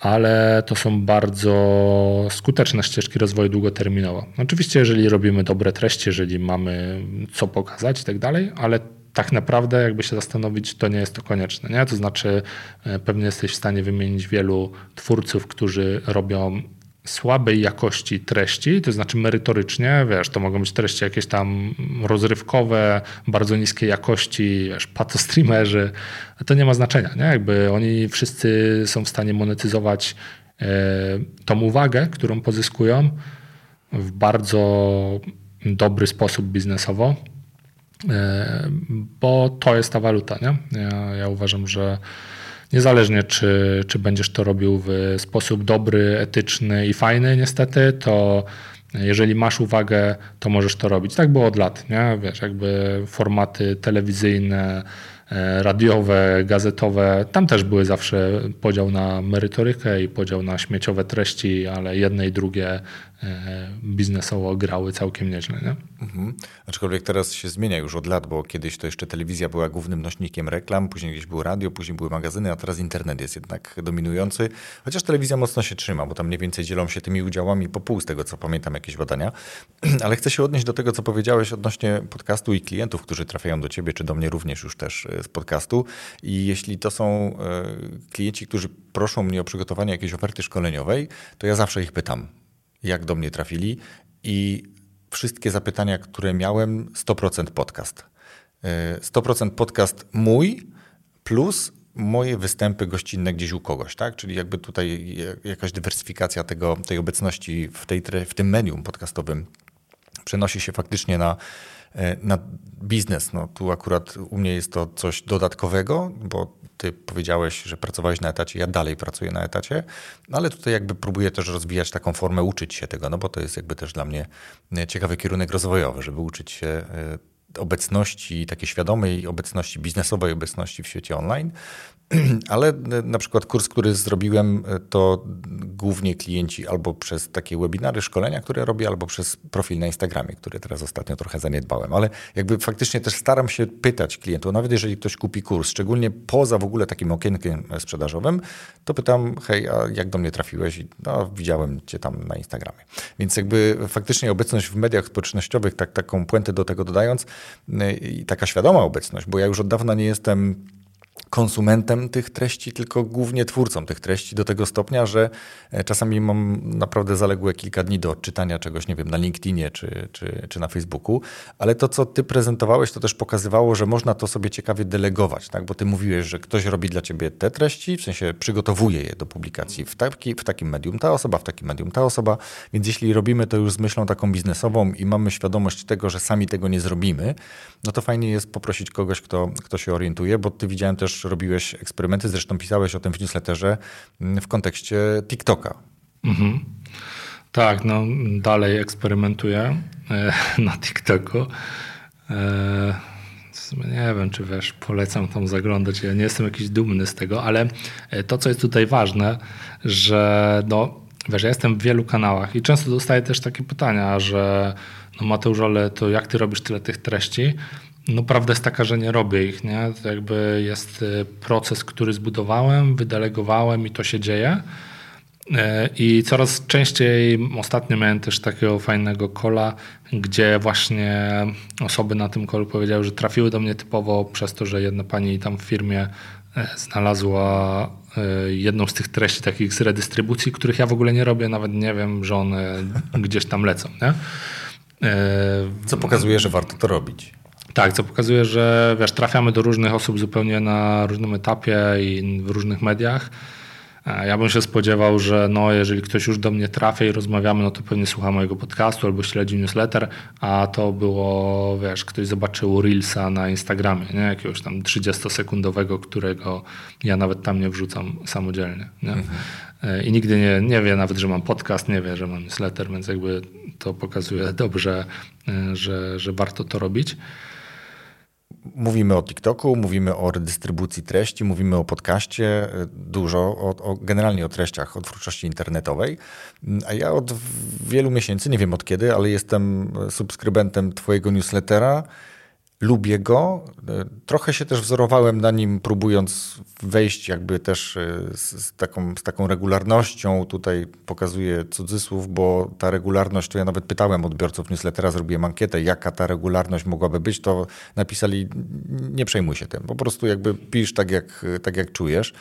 ale to są bardzo skuteczne ścieżki rozwoju długoterminowo. Oczywiście, jeżeli robimy dobre treści, jeżeli mamy co pokazać i tak dalej, ale tak naprawdę, jakby się zastanowić, to nie jest to konieczne. Nie? To znaczy, e, pewnie jesteś w stanie wymienić wielu twórców, którzy robią słabej jakości treści, to znaczy merytorycznie, wiesz, to mogą być treści jakieś tam rozrywkowe, bardzo niskiej jakości, wiesz, patostreamerzy, to nie ma znaczenia, nie? Jakby oni wszyscy są w stanie monetyzować e, tą uwagę, którą pozyskują w bardzo dobry sposób biznesowo, e, bo to jest ta waluta, nie? Ja, ja uważam, że Niezależnie, czy, czy będziesz to robił w sposób dobry, etyczny i fajny, niestety, to jeżeli masz uwagę, to możesz to robić. Tak było od lat, nie? Wiesz, jakby formaty telewizyjne, e, radiowe, gazetowe, tam też były zawsze podział na merytorykę i podział na śmieciowe treści, ale jedne i drugie biznesowo grały całkiem nieźle. Nie? Mhm. Aczkolwiek teraz się zmienia już od lat, bo kiedyś to jeszcze telewizja była głównym nośnikiem reklam, później gdzieś było radio, później były magazyny, a teraz internet jest jednak dominujący. Chociaż telewizja mocno się trzyma, bo tam mniej więcej dzielą się tymi udziałami po pół, z tego co pamiętam, jakieś badania. Ale chcę się odnieść do tego, co powiedziałeś odnośnie podcastu i klientów, którzy trafiają do ciebie, czy do mnie również już też e, z podcastu. I jeśli to są e, klienci, którzy proszą mnie o przygotowanie jakiejś oferty szkoleniowej, to ja zawsze ich pytam, jak do mnie trafili i wszystkie zapytania, które miałem, 100% podcast. 100% e, podcast mój plus moje występy gościnne gdzieś u kogoś, tak? Czyli jakby tutaj jakaś dywersyfikacja tego, tej obecności w, tej, w tym medium podcastowym przenosi się faktycznie na, e, na biznes. No, tu akurat u mnie jest to coś dodatkowego, bo ty powiedziałeś, że pracowałeś na etacie, ja dalej pracuję na etacie, no ale tutaj jakby próbuję też rozwijać taką formę, uczyć się tego, no bo to jest jakby też dla mnie ciekawy kierunek rozwojowy, żeby uczyć się e, obecności, takiej świadomej obecności, biznesowej obecności w świecie online, ale na przykład kurs, który zrobiłem, to głównie klienci albo przez takie webinary, szkolenia, które robię, albo przez profil na Instagramie, który teraz ostatnio trochę zaniedbałem. Ale jakby faktycznie też staram się pytać klientów, nawet jeżeli ktoś kupi kurs, szczególnie poza w ogóle takim okienkiem sprzedażowym, to pytam, hej, a jak do mnie trafiłeś? No, widziałem cię tam na Instagramie. Więc jakby faktycznie obecność w mediach społecznościowych, tak, taką puentę do tego dodając, i taka świadoma obecność, bo ja już od dawna nie jestem konsumentem tych treści, tylko głównie twórcą tych treści do tego stopnia, że e, czasami mam naprawdę zaległe kilka dni do odczytania czegoś, nie wiem, na LinkedInie czy, czy, czy na Facebooku, ale to, co ty prezentowałeś, to też pokazywało, że można to sobie ciekawie delegować, tak? bo ty mówiłeś, że ktoś robi dla ciebie te treści, w sensie przygotowuje je do publikacji w, taki, w takim medium ta osoba, w takim medium ta osoba, więc jeśli robimy to już z myślą taką biznesową i mamy świadomość tego, że sami tego nie zrobimy, no to fajnie jest poprosić kogoś, kto, kto się orientuje, bo ty widziałem też, też robiłeś eksperymenty, zresztą pisałeś o tym w newsletterze mm, w kontekście TikToka. Mhm. Tak, no dalej eksperymentuję e, na TikToku. E, nie wiem, czy wiesz, polecam tam zaglądać. Ja nie jestem jakiś dumny z tego, ale e, to, co jest tutaj ważne, że no, wiesz, ja jestem w wielu kanałach i często dostaję też takie pytania, że no Mateusz, ale to jak ty robisz tyle tych treści? No prawda jest taka, że nie robię ich, nie? To jakby jest proces, który zbudowałem, wydelegowałem i to się dzieje. E, I coraz częściej ostatnio miałem też takiego fajnego kola, gdzie właśnie osoby na tym kolu powiedziały, że trafiły do mnie typowo przez to, że jedna pani tam w firmie e, znalazła e, jedną z tych treści takich z redystrybucji, których ja w ogóle nie robię, nawet nie wiem, że one gdzieś tam lecą. Nie? Co pokazuje, że warto to robić. Tak, co pokazuje, że wiesz, trafiamy do różnych osób zupełnie na różnym etapie i w różnych mediach. Ja bym się spodziewał, że no, jeżeli ktoś już do mnie trafia i rozmawiamy, no to pewnie słucha mojego podcastu albo śledzi newsletter, a to było, wiesz, ktoś zobaczył Reelsa na Instagramie, nie? jakiegoś tam 30-sekundowego, którego ja nawet tam nie wrzucam samodzielnie. Nie? Mhm. E, I nigdy nie, nie wie nawet, że mam podcast, nie wie, że mam newsletter, więc jakby to pokazuje dobrze, e, że, że warto to robić. Mówimy o TikToku, mówimy o redystrybucji treści, mówimy o podcaście, dużo, o, o, generalnie o treściach, o twórczości internetowej. A ja od wielu miesięcy, nie wiem od kiedy, ale jestem subskrybentem Twojego newslettera lubię go. Trochę się też wzorowałem na nim, próbując wejść jakby też e, z, taką, z taką regularnością. Tutaj pokazuję cudzysłów, bo ta regularność, to ja nawet pytałem odbiorców newslettera, zrobiłem ankietę, jaka ta regularność mogłaby być, to napisali, nie przejmuj się tym, po prostu jakby pisz tak jak, tak jak czujesz.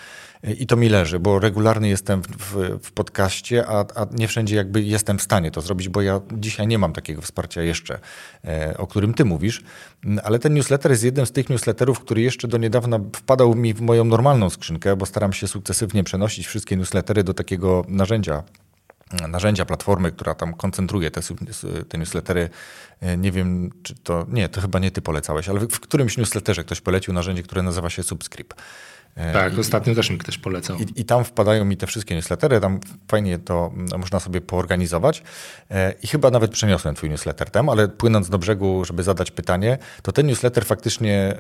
I to mi leży, bo regularny jestem w, w, podcaście, a, a, nie wszędzie jakby jestem w stanie to zrobić, bo ja dzisiaj nie mam takiego wsparcia jeszcze, e, o którym ty mówisz. Ale ten newsletter jest jednym z tych newsletterów, który jeszcze do niedawna wpadał mi w moją normalną skrzynkę, bo staram się sukcesywnie przenosić wszystkie newslettery do takiego narzędzia narzędzia, platformy, która tam koncentruje te, te newslettery. E, nie wiem, czy to. Nie, to chyba nie ty polecałeś, ale w którymś newsletterze ktoś polecił narzędzie, które nazywa się Subscript. E, tak, I, ostatnio też mi ktoś polecał. I, I, tam wpadają mi te wszystkie newslettery, tam fajnie to mm, można sobie poorganizować. E, I chyba nawet przeniosłem twój newsletter tam, ale płynąc do brzegu, żeby zadać pytanie, to ten newsletter faktycznie e,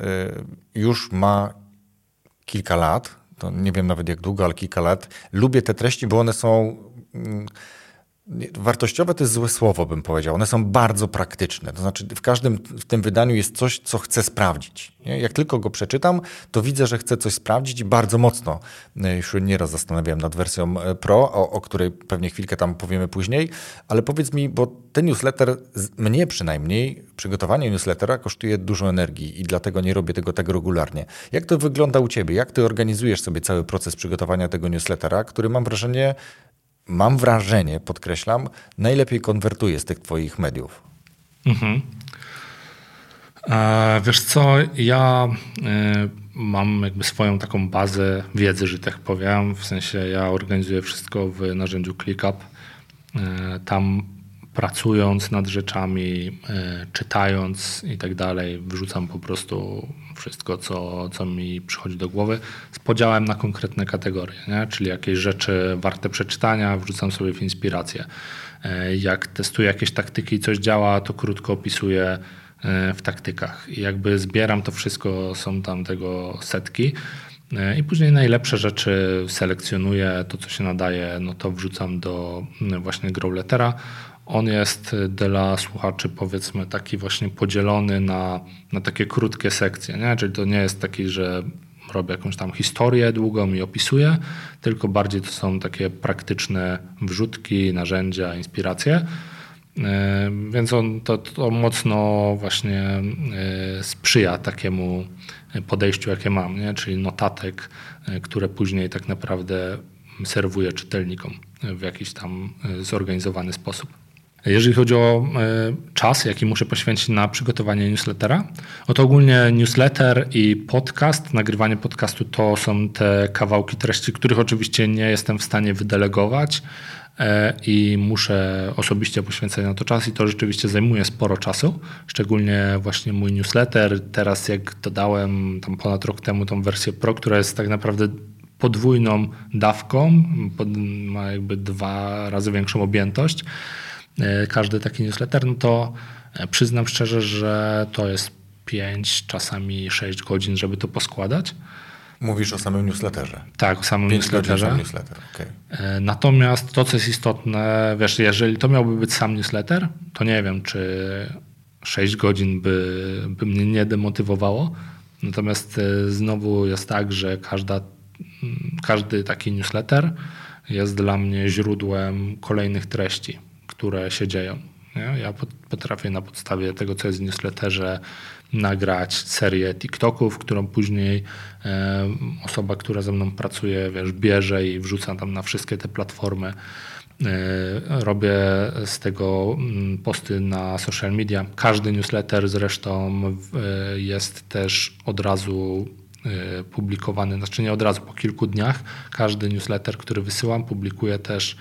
już ma kilka lat. To nie wiem nawet jak długo, ale kilka lat. Lubię te treści, bo one są mm, Wartościowe to jest złe słowo, bym powiedział. One są bardzo praktyczne. To znaczy, w każdym w tym wydaniu jest coś, co chcę sprawdzić. Jak tylko go przeczytam, to widzę, że chcę coś sprawdzić i bardzo mocno. E, już nieraz zastanawiałem nad wersją e, Pro, o, o której pewnie chwilkę tam powiemy później, ale powiedz mi, bo ten newsletter, mnie przynajmniej, przygotowanie newslettera kosztuje dużo energii i dlatego nie robię tego tak regularnie. Jak to wygląda u Ciebie? Jak Ty organizujesz sobie cały proces przygotowania tego newslettera, który mam wrażenie mam wrażenie, podkreślam, najlepiej konwertuje z tych Twoich mediów. Mhm. E, wiesz co, ja e, mam jakby swoją taką bazę wiedzy, że tak powiem. W sensie ja organizuję wszystko w narzędziu ClickUp. E, tam pracując nad rzeczami, czytając i tak dalej, wrzucam po prostu wszystko, co, co mi przychodzi do głowy, z podziałem na konkretne kategorie, nie? czyli jakieś rzeczy warte przeczytania, wrzucam sobie w inspirację. E, jak testuję jakieś taktyki i coś działa, to krótko opisuję e, w taktykach. I jakby zbieram to wszystko, są tam tego setki. E, I później najlepsze rzeczy selekcjonuję, to co się nadaje, no to wrzucam do właśnie growlettera. On jest dla słuchaczy powiedzmy taki właśnie podzielony na, na takie krótkie sekcje, nie? czyli to nie jest taki, że robię jakąś tam historię długą i opisuję, tylko bardziej to są takie praktyczne wrzutki, narzędzia, inspiracje. E, więc on to, to mocno właśnie e, sprzyja takiemu podejściu, jakie mam, nie? czyli notatek, które później tak naprawdę serwuję czytelnikom w jakiś tam zorganizowany sposób. Jeżeli chodzi o czas, jaki muszę poświęcić na przygotowanie newslettera, no to ogólnie newsletter i podcast, nagrywanie podcastu to są te kawałki treści, których oczywiście nie jestem w stanie wydelegować E, i muszę osobiście poświęcać na to czas i to rzeczywiście zajmuje sporo czasu, szczególnie właśnie mój newsletter. Teraz jak dodałem tam ponad rok temu tą wersję Pro, która jest tak naprawdę podwójną dawką, ma jakby dwa razy większą objętość, e, każdy taki newsletter, no to e, przyznam szczerze, że to jest 5, czasami 6 godzin, żeby to poskładać. Mówisz o samym newsletterze. Tak, o samym Pięć newsletterze. Newsletter. Okay. E, natomiast to, co jest istotne, wiesz, jeżeli to miałby być sam newsletter, to nie wiem, czy 6 godzin by, by mnie nie demotywowało. Natomiast e, znowu jest tak, że każda, każdy taki newsletter jest dla mnie źródłem kolejnych treści, które się dzieją. Nie? Ja potrafię na podstawie tego, co jest w newsletterze, nagrać serię TikToków, którą później e, osoba, która ze mną pracuje, wiesz, bierze i wrzuca tam na wszystkie te platformy. E, robię z tego mm, posty na social media. Każdy newsletter zresztą e, jest też od razu publikowany, znaczy nie od razu, po kilku dniach. Każdy newsletter, który wysyłam, publikuję też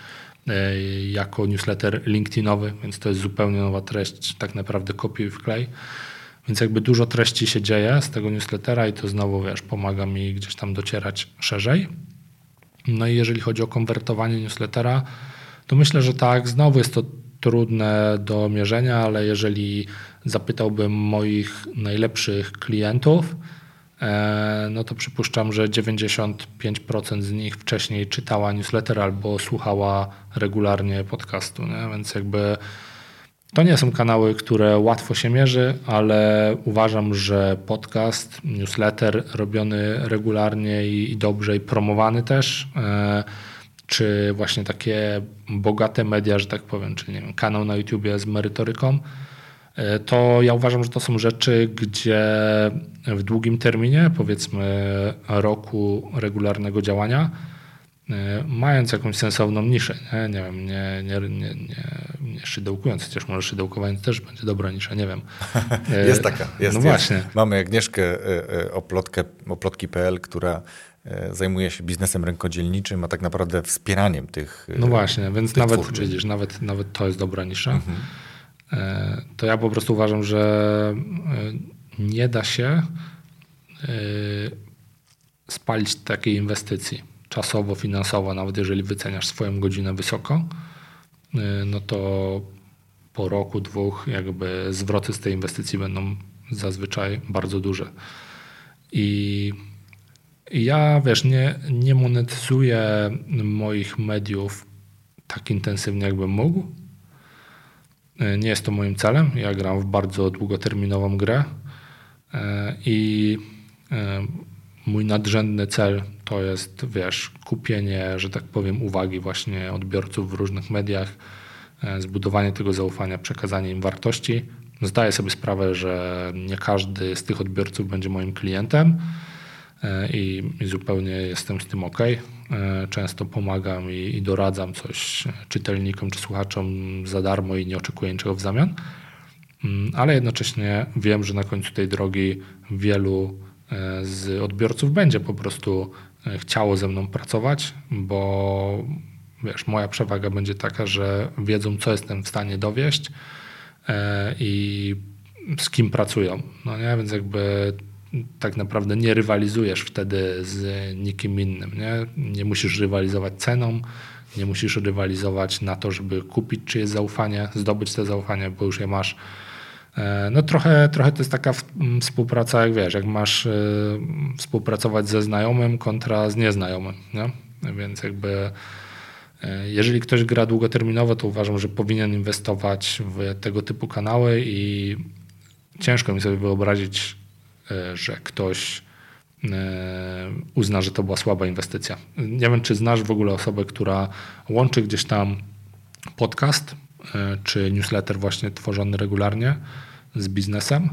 jako newsletter LinkedInowy, więc to jest zupełnie nowa treść, tak naprawdę kopiuj wklej. Więc jakby dużo treści się dzieje z tego newslettera i to znowu, wiesz, pomaga mi gdzieś tam docierać szerzej. No i jeżeli chodzi o konwertowanie newslettera, to myślę, że tak, znowu jest to trudne do mierzenia, ale jeżeli zapytałbym moich najlepszych klientów, e, no to przypuszczam, że 95% z nich wcześniej czytała newsletter albo słuchała regularnie podcastu, nie? więc jakby to nie są kanały, które łatwo się mierzy, ale uważam, że podcast, newsletter robiony regularnie i, dobrze i promowany też, e, czy właśnie takie bogate media, że tak powiem, czy nie wiem, kanał na YouTubie z merytoryką, e, to ja uważam, że to są rzeczy, gdzie w długim terminie, powiedzmy roku regularnego działania, mając jakąś sensowną niszę, nie, nie wiem, nie, nie, nie, nie, szydełkując, chociaż może szydełkowanie też będzie dobra nisza, nie wiem. E, jest taka, jest. No jest. właśnie. Mamy Agnieszkę e, Oplotkę, oplotki.pl, która zajmuje się biznesem rękodzielniczym, a tak naprawdę wspieraniem tych No właśnie, więc nawet, twórczy. widzisz, nawet, nawet to jest dobra nisza. Mhm. To ja po prostu uważam, że nie da się spalić takiej inwestycji czasowo, finansowo, nawet jeżeli wyceniasz swoją godzinę wysoko, y, no to po roku, dwóch, jakby zwroty z tej inwestycji będą zazwyczaj bardzo duże. I ja, wiesz, nie, nie monetyzuję moich mediów tak intensywnie, jakbym mógł. Y, nie jest to moim celem. Ja gram w bardzo długoterminową grę y, i mój nadrzędny cel to jest, wiesz, kupienie, że tak powiem, uwagi właśnie odbiorców w różnych mediach, e, zbudowanie tego zaufania, przekazanie im wartości. Zdaję sobie sprawę, że nie każdy z tych odbiorców będzie moim klientem e, i, i zupełnie jestem z tym ok. E, często pomagam i, i doradzam coś czytelnikom czy słuchaczom za darmo i nie oczekuję niczego w zamian, mm, ale jednocześnie wiem, że na końcu tej drogi wielu z odbiorców będzie po prostu e, chciało ze mną pracować, bo wiesz, moja przewaga będzie taka, że wiedzą, co jestem w stanie dowieść e, i z kim pracują. No nie? Więc jakby tak naprawdę nie rywalizujesz wtedy z nikim innym. Nie, nie musisz rywalizować ceną, nie musisz rywalizować na to, żeby kupić czyjeś zaufanie, zdobyć te zaufanie, bo już je masz E, no trochę, trochę to jest taka współpraca, jak wiesz, jak masz e, współpracować ze znajomym kontra z nieznajomym, nie? Więc jakby e, jeżeli ktoś gra długoterminowo, to uważam, że powinien inwestować w tego typu kanały i ciężko mi sobie wyobrazić, że ktoś uzna, że to była słaba inwestycja. Nie wiem, czy znasz w ogóle osobę, która łączy gdzieś tam podcast czy newsletter właśnie tworzony regularnie z biznesem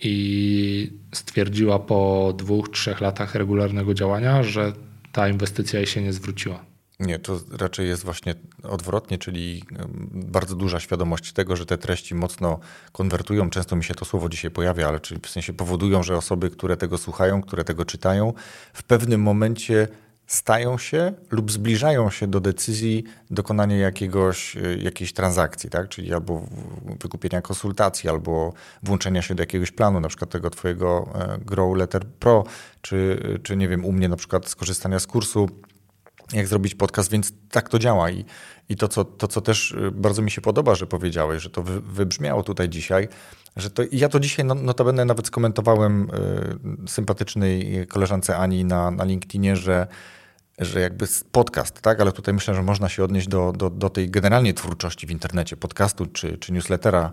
i stwierdziła po dwóch, trzech latach regularnego działania, że ta inwestycja jej się nie zwróciła. Nie, to raczej jest właśnie odwrotnie, czyli bardzo duża świadomość tego, że te treści mocno konwertują. Często mi się to słowo dzisiaj pojawia, ale czyli w sensie powodują, że osoby, które tego słuchają, które tego czytają, w pewnym momencie stają się lub zbliżają się do decyzji dokonania jakiegoś, e, jakiejś transakcji, tak? czyli albo wykupienia konsultacji, albo włączenia się do jakiegoś planu, na przykład tego twojego e, Grow Letter Pro, czy, czy nie wiem, u mnie na przykład skorzystania z kursu jak zrobić podcast, więc tak to działa. I, i to, co, to, co też y, bardzo mi się podoba, że powiedziałeś, że to wy, wybrzmiało tutaj dzisiaj, że to, ja to dzisiaj no, notabene nawet skomentowałem y, sympatycznej koleżance Ani na, na LinkedInie, że, że jakby podcast, tak, ale tutaj myślę, że można się odnieść do, do, do tej generalnej twórczości w internecie, podcastu czy, czy newslettera,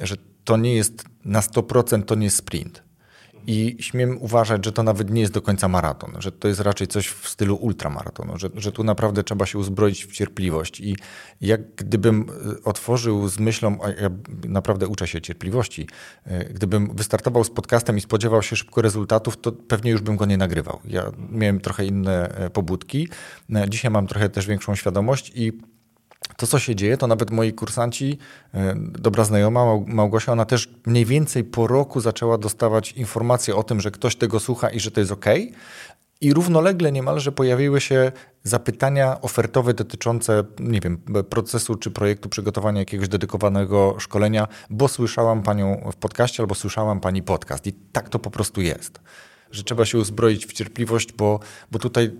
że to nie jest na 100% to nie jest sprint i śmiem uważać, że to nawet nie jest do końca maraton, że to jest raczej coś w stylu ultramaratonu, że, że tu naprawdę trzeba się uzbroić w cierpliwość. I jak gdybym e, otworzył z myślą, a ja naprawdę uczę się cierpliwości, e, gdybym wystartował z podcastem i spodziewał się szybko rezultatów, to pewnie już bym go nie nagrywał. Ja miałem trochę inne e, pobudki. Dzisiaj mam trochę też większą świadomość i to, co się dzieje, to nawet moi kursanci, e, dobra znajoma Małgosia, ona też mniej więcej po roku zaczęła dostawać informacje o tym, że ktoś tego słucha i że to jest ok. I równolegle niemalże pojawiły się zapytania ofertowe dotyczące, nie wiem, procesu czy projektu przygotowania jakiegoś dedykowanego szkolenia, bo słyszałam panią w podcaście albo słyszałam pani podcast. I tak to po prostu jest. Że trzeba się uzbroić w cierpliwość, bo, bo tutaj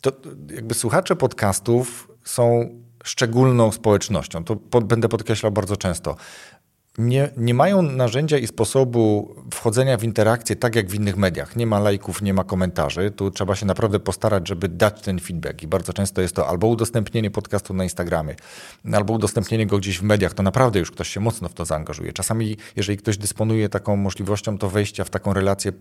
to jakby słuchacze podcastów są szczególną społecznością. To będę podkreślał bardzo często. Nie, nie mają narzędzia i sposobu wchodzenia w interakcję tak jak w innych mediach. Nie ma lajków, nie ma komentarzy. Tu trzeba się naprawdę postarać, żeby dać ten feedback. I bardzo często jest to albo udostępnienie podcastu na Instagramie, albo udostępnienie go gdzieś w mediach. To naprawdę już ktoś się mocno w to zaangażuje. Czasami, jeżeli ktoś dysponuje taką możliwością, to wejścia w taką relację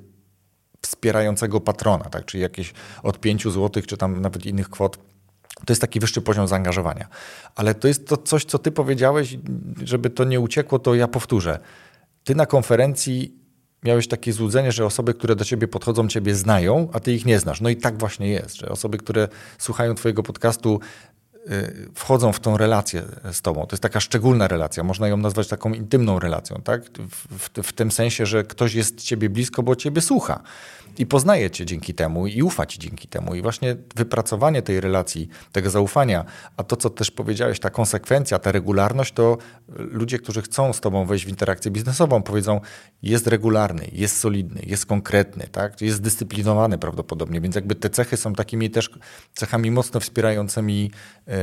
wspierającego patrona, tak? czyli jakieś od 5 zł, czy tam nawet innych kwot to jest taki wyższy poziom zaangażowania. Ale to jest to coś, co ty powiedziałeś, żeby to nie uciekło, to ja powtórzę. Ty na konferencji miałeś takie złudzenie, że osoby, które do ciebie podchodzą, ciebie znają, a ty ich nie znasz. No i tak właśnie jest, że osoby, które słuchają twojego podcastu, y, wchodzą w tą relację z tobą. To jest taka szczególna relacja, można ją nazwać taką intymną relacją, tak? W, w, w tym sensie, że ktoś jest ciebie blisko, bo ciebie słucha i poznaje cię dzięki temu i ufa ci dzięki temu. I właśnie wypracowanie tej relacji, tego zaufania, a to, co też powiedziałeś, ta konsekwencja, ta regularność, to ludzie, którzy chcą z tobą wejść w interakcję biznesową, powiedzą, jest regularny, jest solidny, jest konkretny, tak? jest zdyscyplinowany prawdopodobnie, więc jakby te cechy są takimi też cechami mocno wspierającymi yy,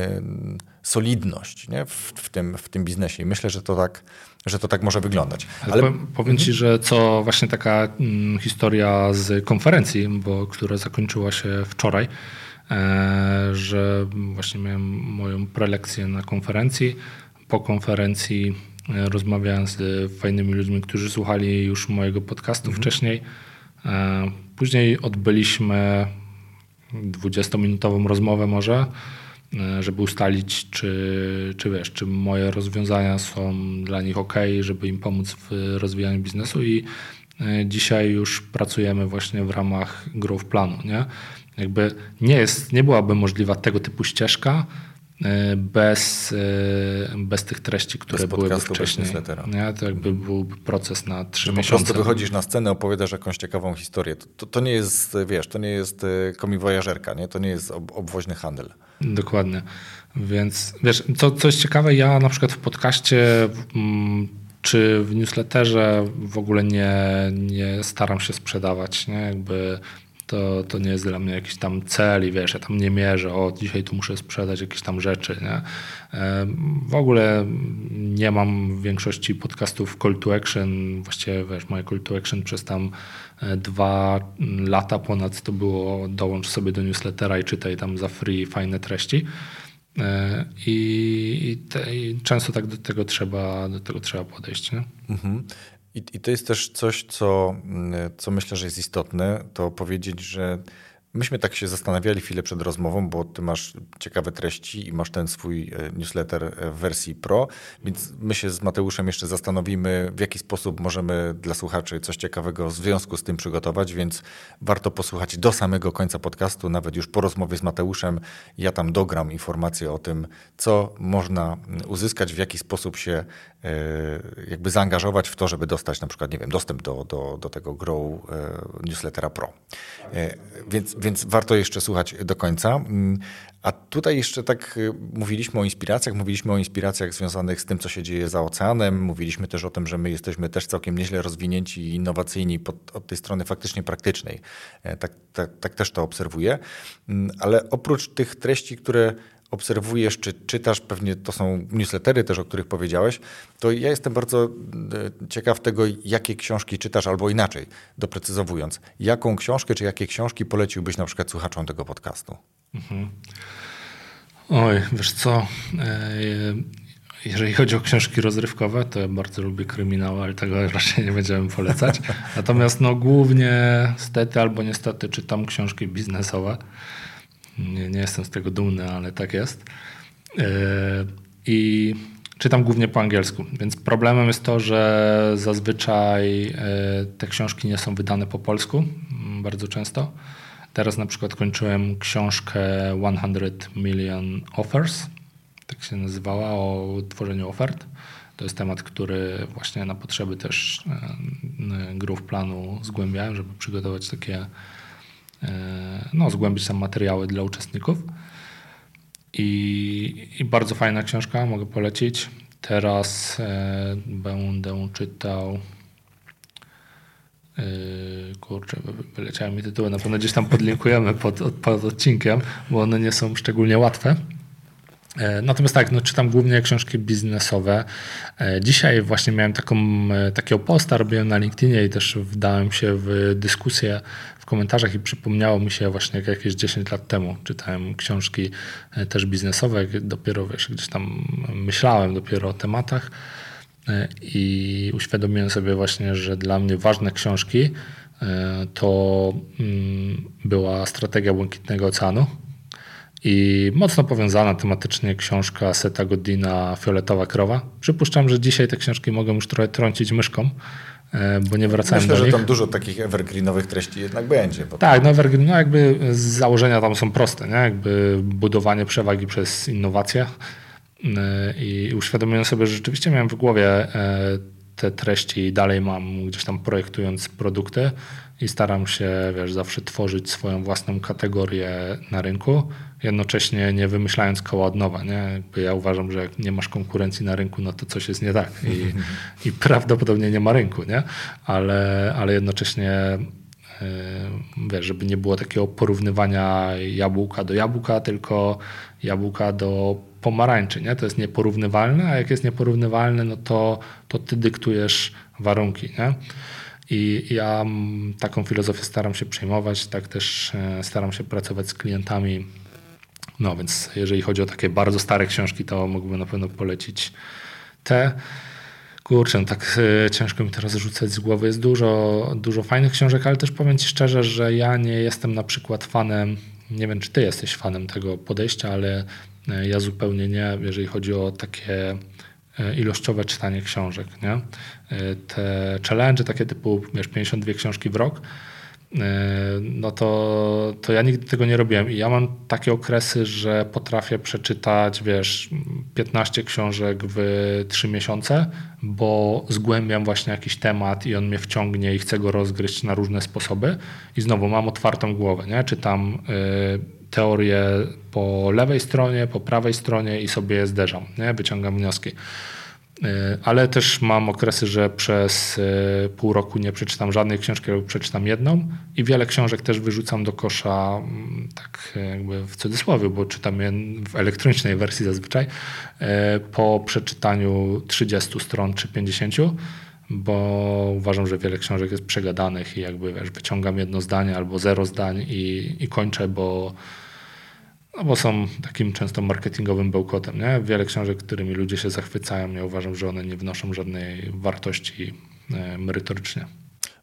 solidność nie? W, w, tym, w tym biznesie. I myślę, że to tak że to tak może wyglądać. Ale, Ale... powiem ci, że co właśnie taka mm, historia z konferencji, bo która zakończyła się wczoraj, e, że właśnie miałem moją prelekcję na konferencji. Po konferencji e, rozmawiałem z fajnymi ludźmi, którzy słuchali już mojego podcastu mhm. wcześniej. E, później odbyliśmy 20-minutową rozmowę może żeby ustalić, czy, czy wiesz, czy moje rozwiązania są dla nich ok, żeby im pomóc w rozwijaniu biznesu i e, dzisiaj już pracujemy właśnie w ramach growth planu, nie? Jakby nie jest, nie byłaby możliwa tego typu ścieżka, E, bez, e, bez tych treści, które bez były wcześniej. Nie? To jakby byłby proces na trzy miesiące. Po prostu wychodzisz na scenę, opowiadasz jakąś ciekawą historię. To, to, to nie jest, wiesz, to nie jest komiwojażerka, nie? to nie jest ob, obwoźny handel. Dokładnie. Więc wiesz, co, co jest ciekawe, ja na przykład w podcaście mm, czy w newsletterze w ogóle nie, nie staram się sprzedawać. Nie? Jakby to, to nie jest dla mnie jakiś tam cel i wiesz, ja tam nie mierzę, o dzisiaj tu muszę sprzedać jakieś tam rzeczy. Nie? W ogóle nie mam w większości podcastów call to action, właściwie wiesz, moje call to action przez tam e, dwa lata ponad to było dołącz sobie do newslettera i czytaj tam za free fajne treści. E, I, i, te, i często tak do tego trzeba, do tego trzeba podejść. Nie? Mhm. I, I, to jest też coś, co, mm, co myślę, że jest istotne, to powiedzieć, że Myśmy tak się zastanawiali chwilę przed rozmową, bo ty masz ciekawe treści i masz ten swój e, newsletter w wersji Pro, więc my się z Mateuszem jeszcze zastanowimy, w jaki sposób możemy dla słuchaczy coś ciekawego w związku z tym przygotować, więc warto posłuchać do samego końca podcastu, nawet już po rozmowie z Mateuszem. Ja tam dogram informacje o tym, co można uzyskać, w jaki sposób się e, jakby zaangażować w to, żeby dostać na przykład, nie wiem, dostęp do, do, do tego Grow e, newslettera Pro. Więc więc warto jeszcze słuchać do końca. Mm, a tutaj jeszcze tak y, mówiliśmy o inspiracjach, mówiliśmy o inspiracjach związanych z tym, co się dzieje za oceanem. Mówiliśmy też o tym, że my jesteśmy też całkiem nieźle rozwinięci i innowacyjni pod, od tej strony faktycznie praktycznej. E, tak, tak, tak też to obserwuję. Mm, ale oprócz tych treści, które obserwujesz czy czytasz, pewnie to są newslettery też, o których powiedziałeś, to ja jestem bardzo e, ciekaw tego, jakie książki czytasz, albo inaczej, doprecyzowując, jaką książkę czy jakie książki poleciłbyś na przykład słuchaczom tego podcastu? Mhm. Oj, wiesz co, e, jeżeli chodzi o książki rozrywkowe, to ja bardzo lubię kryminały, ale tego raczej nie będziemy polecać. Natomiast no, głównie stety albo niestety czytam książki biznesowe. Nie, nie jestem z tego dumny, ale tak jest. E, I czytam głównie po angielsku, więc problemem jest to, że zazwyczaj e, te książki nie są wydane po polsku mm, bardzo często. Teraz na przykład kończyłem książkę 100 Million Offers, tak się nazywała, o tworzeniu ofert. To jest temat, który właśnie na potrzeby też grów planu zgłębiałem, żeby przygotować takie no, zgłębić tam materiały dla uczestników. I, I, bardzo fajna książka, mogę polecić. Teraz e, będę czytał. E, kurczę, wyleciały mi tytuły. Na pewno gdzieś tam podlinkujemy pod, pod odcinkiem, bo one nie są szczególnie łatwe. E, natomiast tak, no, czytam głównie książki biznesowe. E, dzisiaj właśnie miałem taką, e, takiego posta, robiłem na LinkedInie i też wdałem się w dyskusję w komentarzach i przypomniało mi się właśnie jak jakieś 10 lat temu czytałem książki też biznesowe, dopiero wiesz, gdzieś tam myślałem dopiero o tematach i uświadomiłem sobie właśnie, że dla mnie ważne książki to mm, była strategia Błękitnego Oceanu i mocno powiązana tematycznie książka Seta Godina Fioletowa Krowa. Przypuszczam, że dzisiaj te książki mogą już trochę trącić myszką, e, bo nie wracałem Myślę, do nich. Myślę, że tam dużo takich evergreenowych treści jednak będzie. Tak, no evergreen, no jakby z założenia tam są proste, nie? jakby budowanie przewagi przez innowacje e, i uświadomiłem sobie, że rzeczywiście miałem w głowie e, te treści i dalej mam gdzieś tam projektując produkty i staram się, wiesz, zawsze tworzyć swoją własną kategorię na rynku, jednocześnie nie wymyślając koła od nowa, nie? Ja uważam, że jak nie masz konkurencji na rynku, no to coś jest nie tak i, i prawdopodobnie nie ma rynku, nie? Ale, ale jednocześnie yy, wiesz, żeby nie było takiego porównywania jabłka do jabłka, tylko jabłka do pomarańczy, nie? To jest nieporównywalne, a jak jest nieporównywalne, no to, to ty dyktujesz warunki, nie? I ja taką filozofię staram się przyjmować, tak też e, staram się pracować z klientami. No więc jeżeli chodzi o takie bardzo stare książki, to mógłbym na pewno polecić te. Kurczę, no tak e, ciężko mi teraz rzucać z głowy. Jest dużo, dużo fajnych książek, ale też powiem Ci szczerze, że ja nie jestem na przykład fanem, nie wiem czy Ty jesteś fanem tego podejścia, ale e, ja zupełnie nie, jeżeli chodzi o takie E, ilościowe czytanie książek. Nie? Te challenge takie typu wiesz, 52 książki w rok, no to, to ja nigdy tego nie robiłem. I ja mam takie okresy, że potrafię przeczytać, wiesz, 15 książek w 3 miesiące, bo zgłębiam właśnie jakiś temat i on mnie wciągnie i chcę go rozgryźć na różne sposoby. I znowu mam otwartą głowę, nie? Czytam teorię po lewej stronie, po prawej stronie i sobie je zderzam, nie? wyciągam wnioski. E, ale też mam okresy, że przez e, pół roku nie przeczytam żadnej książki, albo przeczytam jedną i wiele książek też wyrzucam do kosza, mm, tak jakby w cudzysłowie, bo czytam je w elektronicznej wersji zazwyczaj, e, po przeczytaniu 30 stron czy 50 bo uważam, że wiele książek jest przegadanych i jakby wiesz, wyciągam jedno zdanie albo zero zdań i, i kończę, bo no bo są takim często marketingowym bełkotem. Nie? Wiele książek, którymi ludzie się zachwycają, ja uważam, że one nie wnoszą żadnej wartości e, merytorycznie.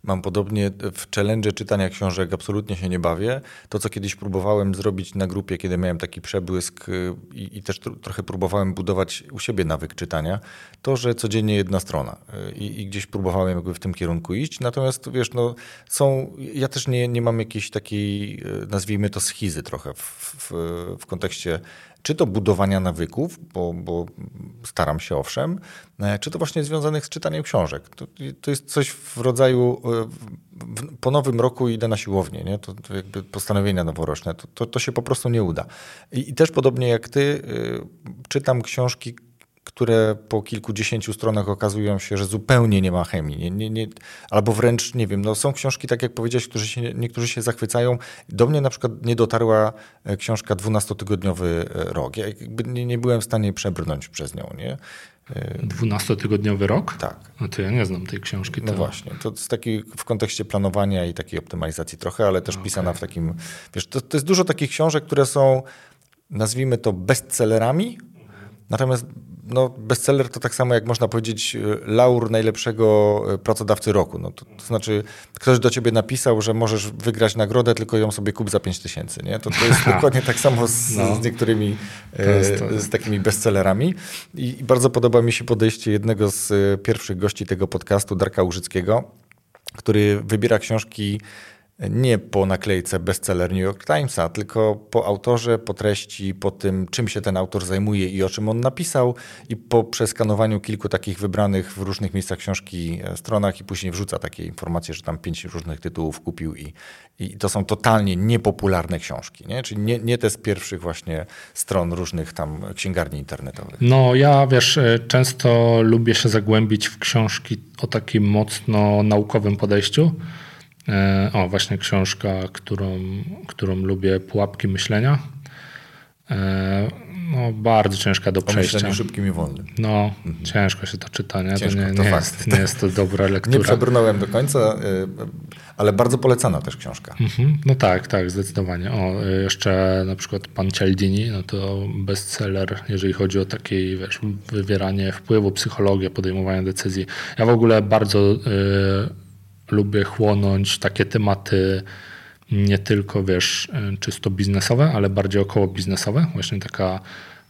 Mam podobnie w challenge czytania książek absolutnie się nie bawię. To, co kiedyś próbowałem zrobić na grupie, kiedy miałem taki przebłysk y, i, i też tr trochę próbowałem budować u siebie nawyk czytania, to, że codziennie jedna strona y, i, i, gdzieś próbowałem jakby w tym kierunku iść. Natomiast wiesz, no są, ja też nie, nie mam jakiejś takiej, y, nazwijmy to schizy trochę w, w, w kontekście czy to budowania nawyków, bo, bo, staram się owszem, e, czy to właśnie związanych z czytaniem książek. To, to jest coś w rodzaju e, po nowym roku idę na siłownię, nie? To, to jakby postanowienia noworoczne, to, to, to, się po prostu nie uda. I, I, też podobnie jak ty, e, czytam książki, które po kilkudziesięciu stronach okazują się, że zupełnie nie ma chemii. Nie, nie, nie, albo wręcz, nie wiem, no są książki, tak jak powiedziałeś, którzy się, niektórzy się zachwycają. Do mnie na przykład nie dotarła e, książka 12-tygodniowy e, rok. Ja nie, nie byłem w stanie przebrnąć przez nią. Nie? 12-tygodniowy rok? Tak. No to ja nie znam tej książki. No właśnie, to jest taki w kontekście planowania i takiej optymalizacji trochę, ale też okay. pisana w takim, wiesz, to, to jest dużo takich książek, które są, nazwijmy to bestsellerami, natomiast no, bestseller to tak samo jak można powiedzieć y, laur najlepszego y, pracodawcy roku. No, to, to, znaczy ktoś do ciebie napisał, że możesz wygrać nagrodę, tylko ją sobie kup za 5 tysięcy. Nie? To, to jest dokładnie tak samo z, no. z niektórymi y, z takimi bestsellerami. I, I, bardzo podoba mi się podejście jednego z pierwszych gości tego podcastu, Darka Łużyckiego, który wybiera książki nie po naklejce bestseller New York Timesa, tylko po autorze, po treści, po tym, czym się ten autor zajmuje i o czym on napisał, i po przeskanowaniu kilku takich wybranych w różnych miejscach książki e, stronach, i później wrzuca takie informacje, że tam pięć różnych tytułów kupił, i, i to są totalnie niepopularne książki, nie? czyli nie, nie te z pierwszych właśnie stron różnych tam księgarni internetowych. No, ja wiesz, e, często lubię się zagłębić w książki o takim mocno naukowym podejściu. E, o, właśnie książka, którą, którą lubię, Pułapki myślenia. E, no, bardzo ciężka do przejścia. Myślenie szybkim i wolnym. No, mhm. ciężko się to czyta, nie? Ciężko, to nie, to nie, jest, nie jest to dobra lektura. Nie przebrnąłem do końca, y, ale bardzo polecana też książka. Mhm. No tak, tak, zdecydowanie. O, jeszcze na przykład Pan Cialdini, no to bestseller, jeżeli chodzi o takie, wiesz, wywieranie wpływu, psychologię, podejmowanie decyzji. Ja w ogóle bardzo... Yy, lubię chłonąć takie tematy nie tylko, wiesz, czysto biznesowe, ale bardziej około biznesowe. Właśnie taka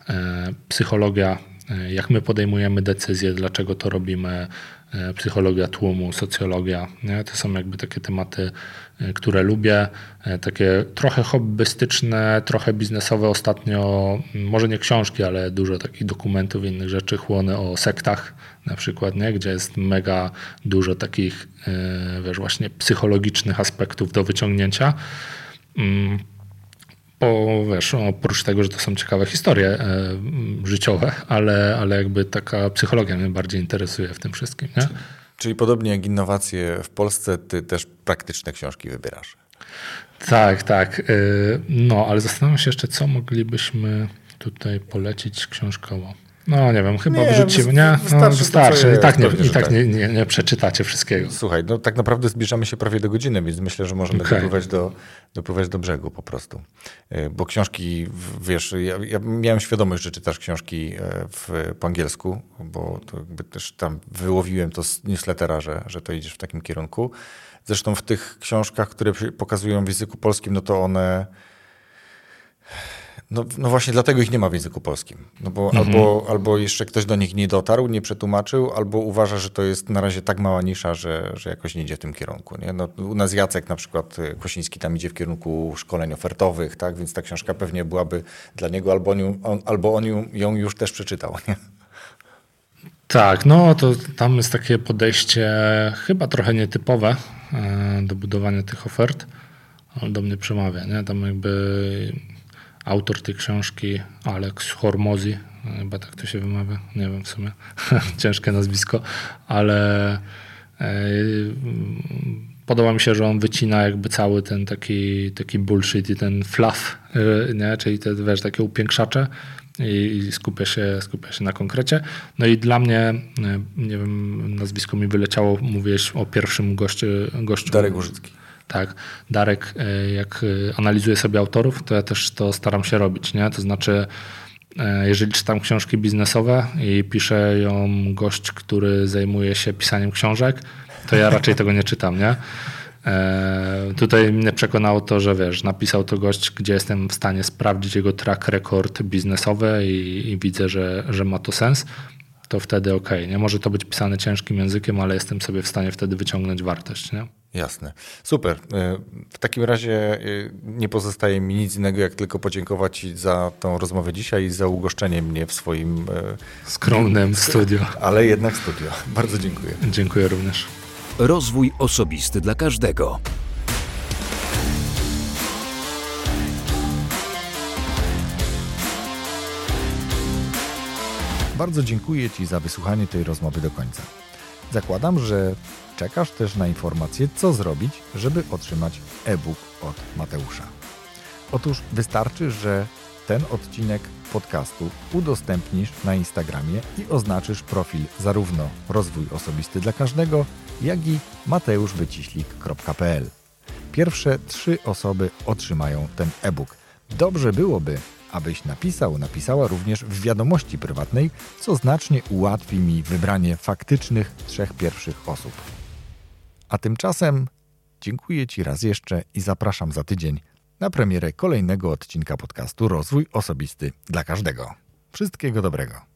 e, psychologia, e, jak my podejmujemy decyzje, dlaczego to robimy, e, psychologia tłumu, socjologia. Nie? To są jakby takie tematy, które lubię. Takie trochę hobbystyczne, trochę biznesowe. Ostatnio, może nie książki, ale dużo takich dokumentów i innych rzeczy chłonę o sektach na przykład, nie? gdzie jest mega dużo takich e, wiesz, właśnie psychologicznych aspektów do wyciągnięcia. Mm, bo wiesz, oprócz tego, że to są ciekawe historie e, życiowe, ale, ale jakby taka psychologia mnie bardziej interesuje w tym wszystkim. Nie? Czyli podobnie jak innowacje w Polsce, ty też praktyczne książki wybierasz. Tak, tak. E, no, ale zastanawiam się jeszcze, co moglibyśmy tutaj polecić książkowo. No nie wiem, chyba nie, wrzucimy, nie? No, wystarczy. I tak, nie, i tak, tak. Nie, nie, nie, przeczytacie wszystkiego. Słuchaj, no tak naprawdę zbliżamy się prawie do godziny, więc myślę, że możemy okay. dopływać, do, dopływać do brzegu po prostu. E, bo książki, wiesz, ja, ja, miałem świadomość, że czytasz książki e, w, po angielsku, bo to jakby też tam wyłowiłem to z newslettera, że, że to idziesz w takim kierunku. Zresztą w tych książkach, które pokazują w języku polskim, no to one no, no, właśnie dlatego ich nie ma w języku polskim. No bo mhm. albo, albo jeszcze ktoś do nich nie dotarł, nie przetłumaczył, albo uważa, że to jest na razie tak mała nisza, że, że jakoś nie idzie w tym kierunku. Nie? No, u nas Jacek na przykład y, Kosiński tam idzie w kierunku szkoleń ofertowych, tak? więc ta książka pewnie byłaby dla niego, albo on, albo on ją, ją już też przeczytał. Nie? Tak, no to tam jest takie podejście chyba trochę nietypowe e, do budowania tych ofert, ale do mnie przemawia. Nie? Tam jakby autor tej książki, Alex Hormozy, chyba tak to się wymawia, nie wiem w sumie, ciężkie nazwisko, ale e, podoba mi się, że on wycina jakby cały ten taki, taki bullshit i ten fluff, e, nie? czyli te wiesz, takie upiększacze i skupia się, skupia się na konkrecie. No i dla mnie, e, nie wiem, nazwisko mi wyleciało, mówiłeś o pierwszym gościu. gościu Darek Użycki tak, Darek, e, jak e, analizuje sobie autorów, to ja też to staram się robić, nie? To znaczy, e, jeżeli czytam książki biznesowe i pisze ją gość, który zajmuje się pisaniem książek, to ja raczej tego nie czytam, nie? Tutaj mnie przekonało to, że wiesz, napisał to gość, gdzie jestem w stanie sprawdzić jego track record biznesowy i, i widzę, że, że ma to sens to wtedy ok. Nie może to być pisane ciężkim językiem, ale jestem sobie w stanie wtedy wyciągnąć wartość. Nie? Jasne. Super. E, w takim razie e, nie pozostaje mi nic innego, jak tylko podziękować Ci za tą rozmowę dzisiaj i za ugoszczenie mnie w swoim e, skromnym studio. Ale jednak studio. Bardzo dziękuję. Dziękuję również. Rozwój osobisty dla każdego. Bardzo dziękuję Ci za wysłuchanie tej rozmowy do końca. Zakładam, że czekasz też na informację, co zrobić, żeby otrzymać e-book od Mateusza. Otóż wystarczy, że ten odcinek podcastu udostępnisz na Instagramie i oznaczysz profil zarówno Rozwój Osobisty dla Każdego, jak i mateuszwyciślik.pl. Pierwsze trzy osoby otrzymają ten e-book. Dobrze byłoby, abyś napisał, napisała również w wiadomości prywatnej, co znacznie ułatwi mi wybranie faktycznych trzech pierwszych osób. A tymczasem dziękuję Ci raz jeszcze i zapraszam za tydzień na premierę kolejnego odcinka podcastu Rozwój Osobisty dla Każdego. Wszystkiego dobrego.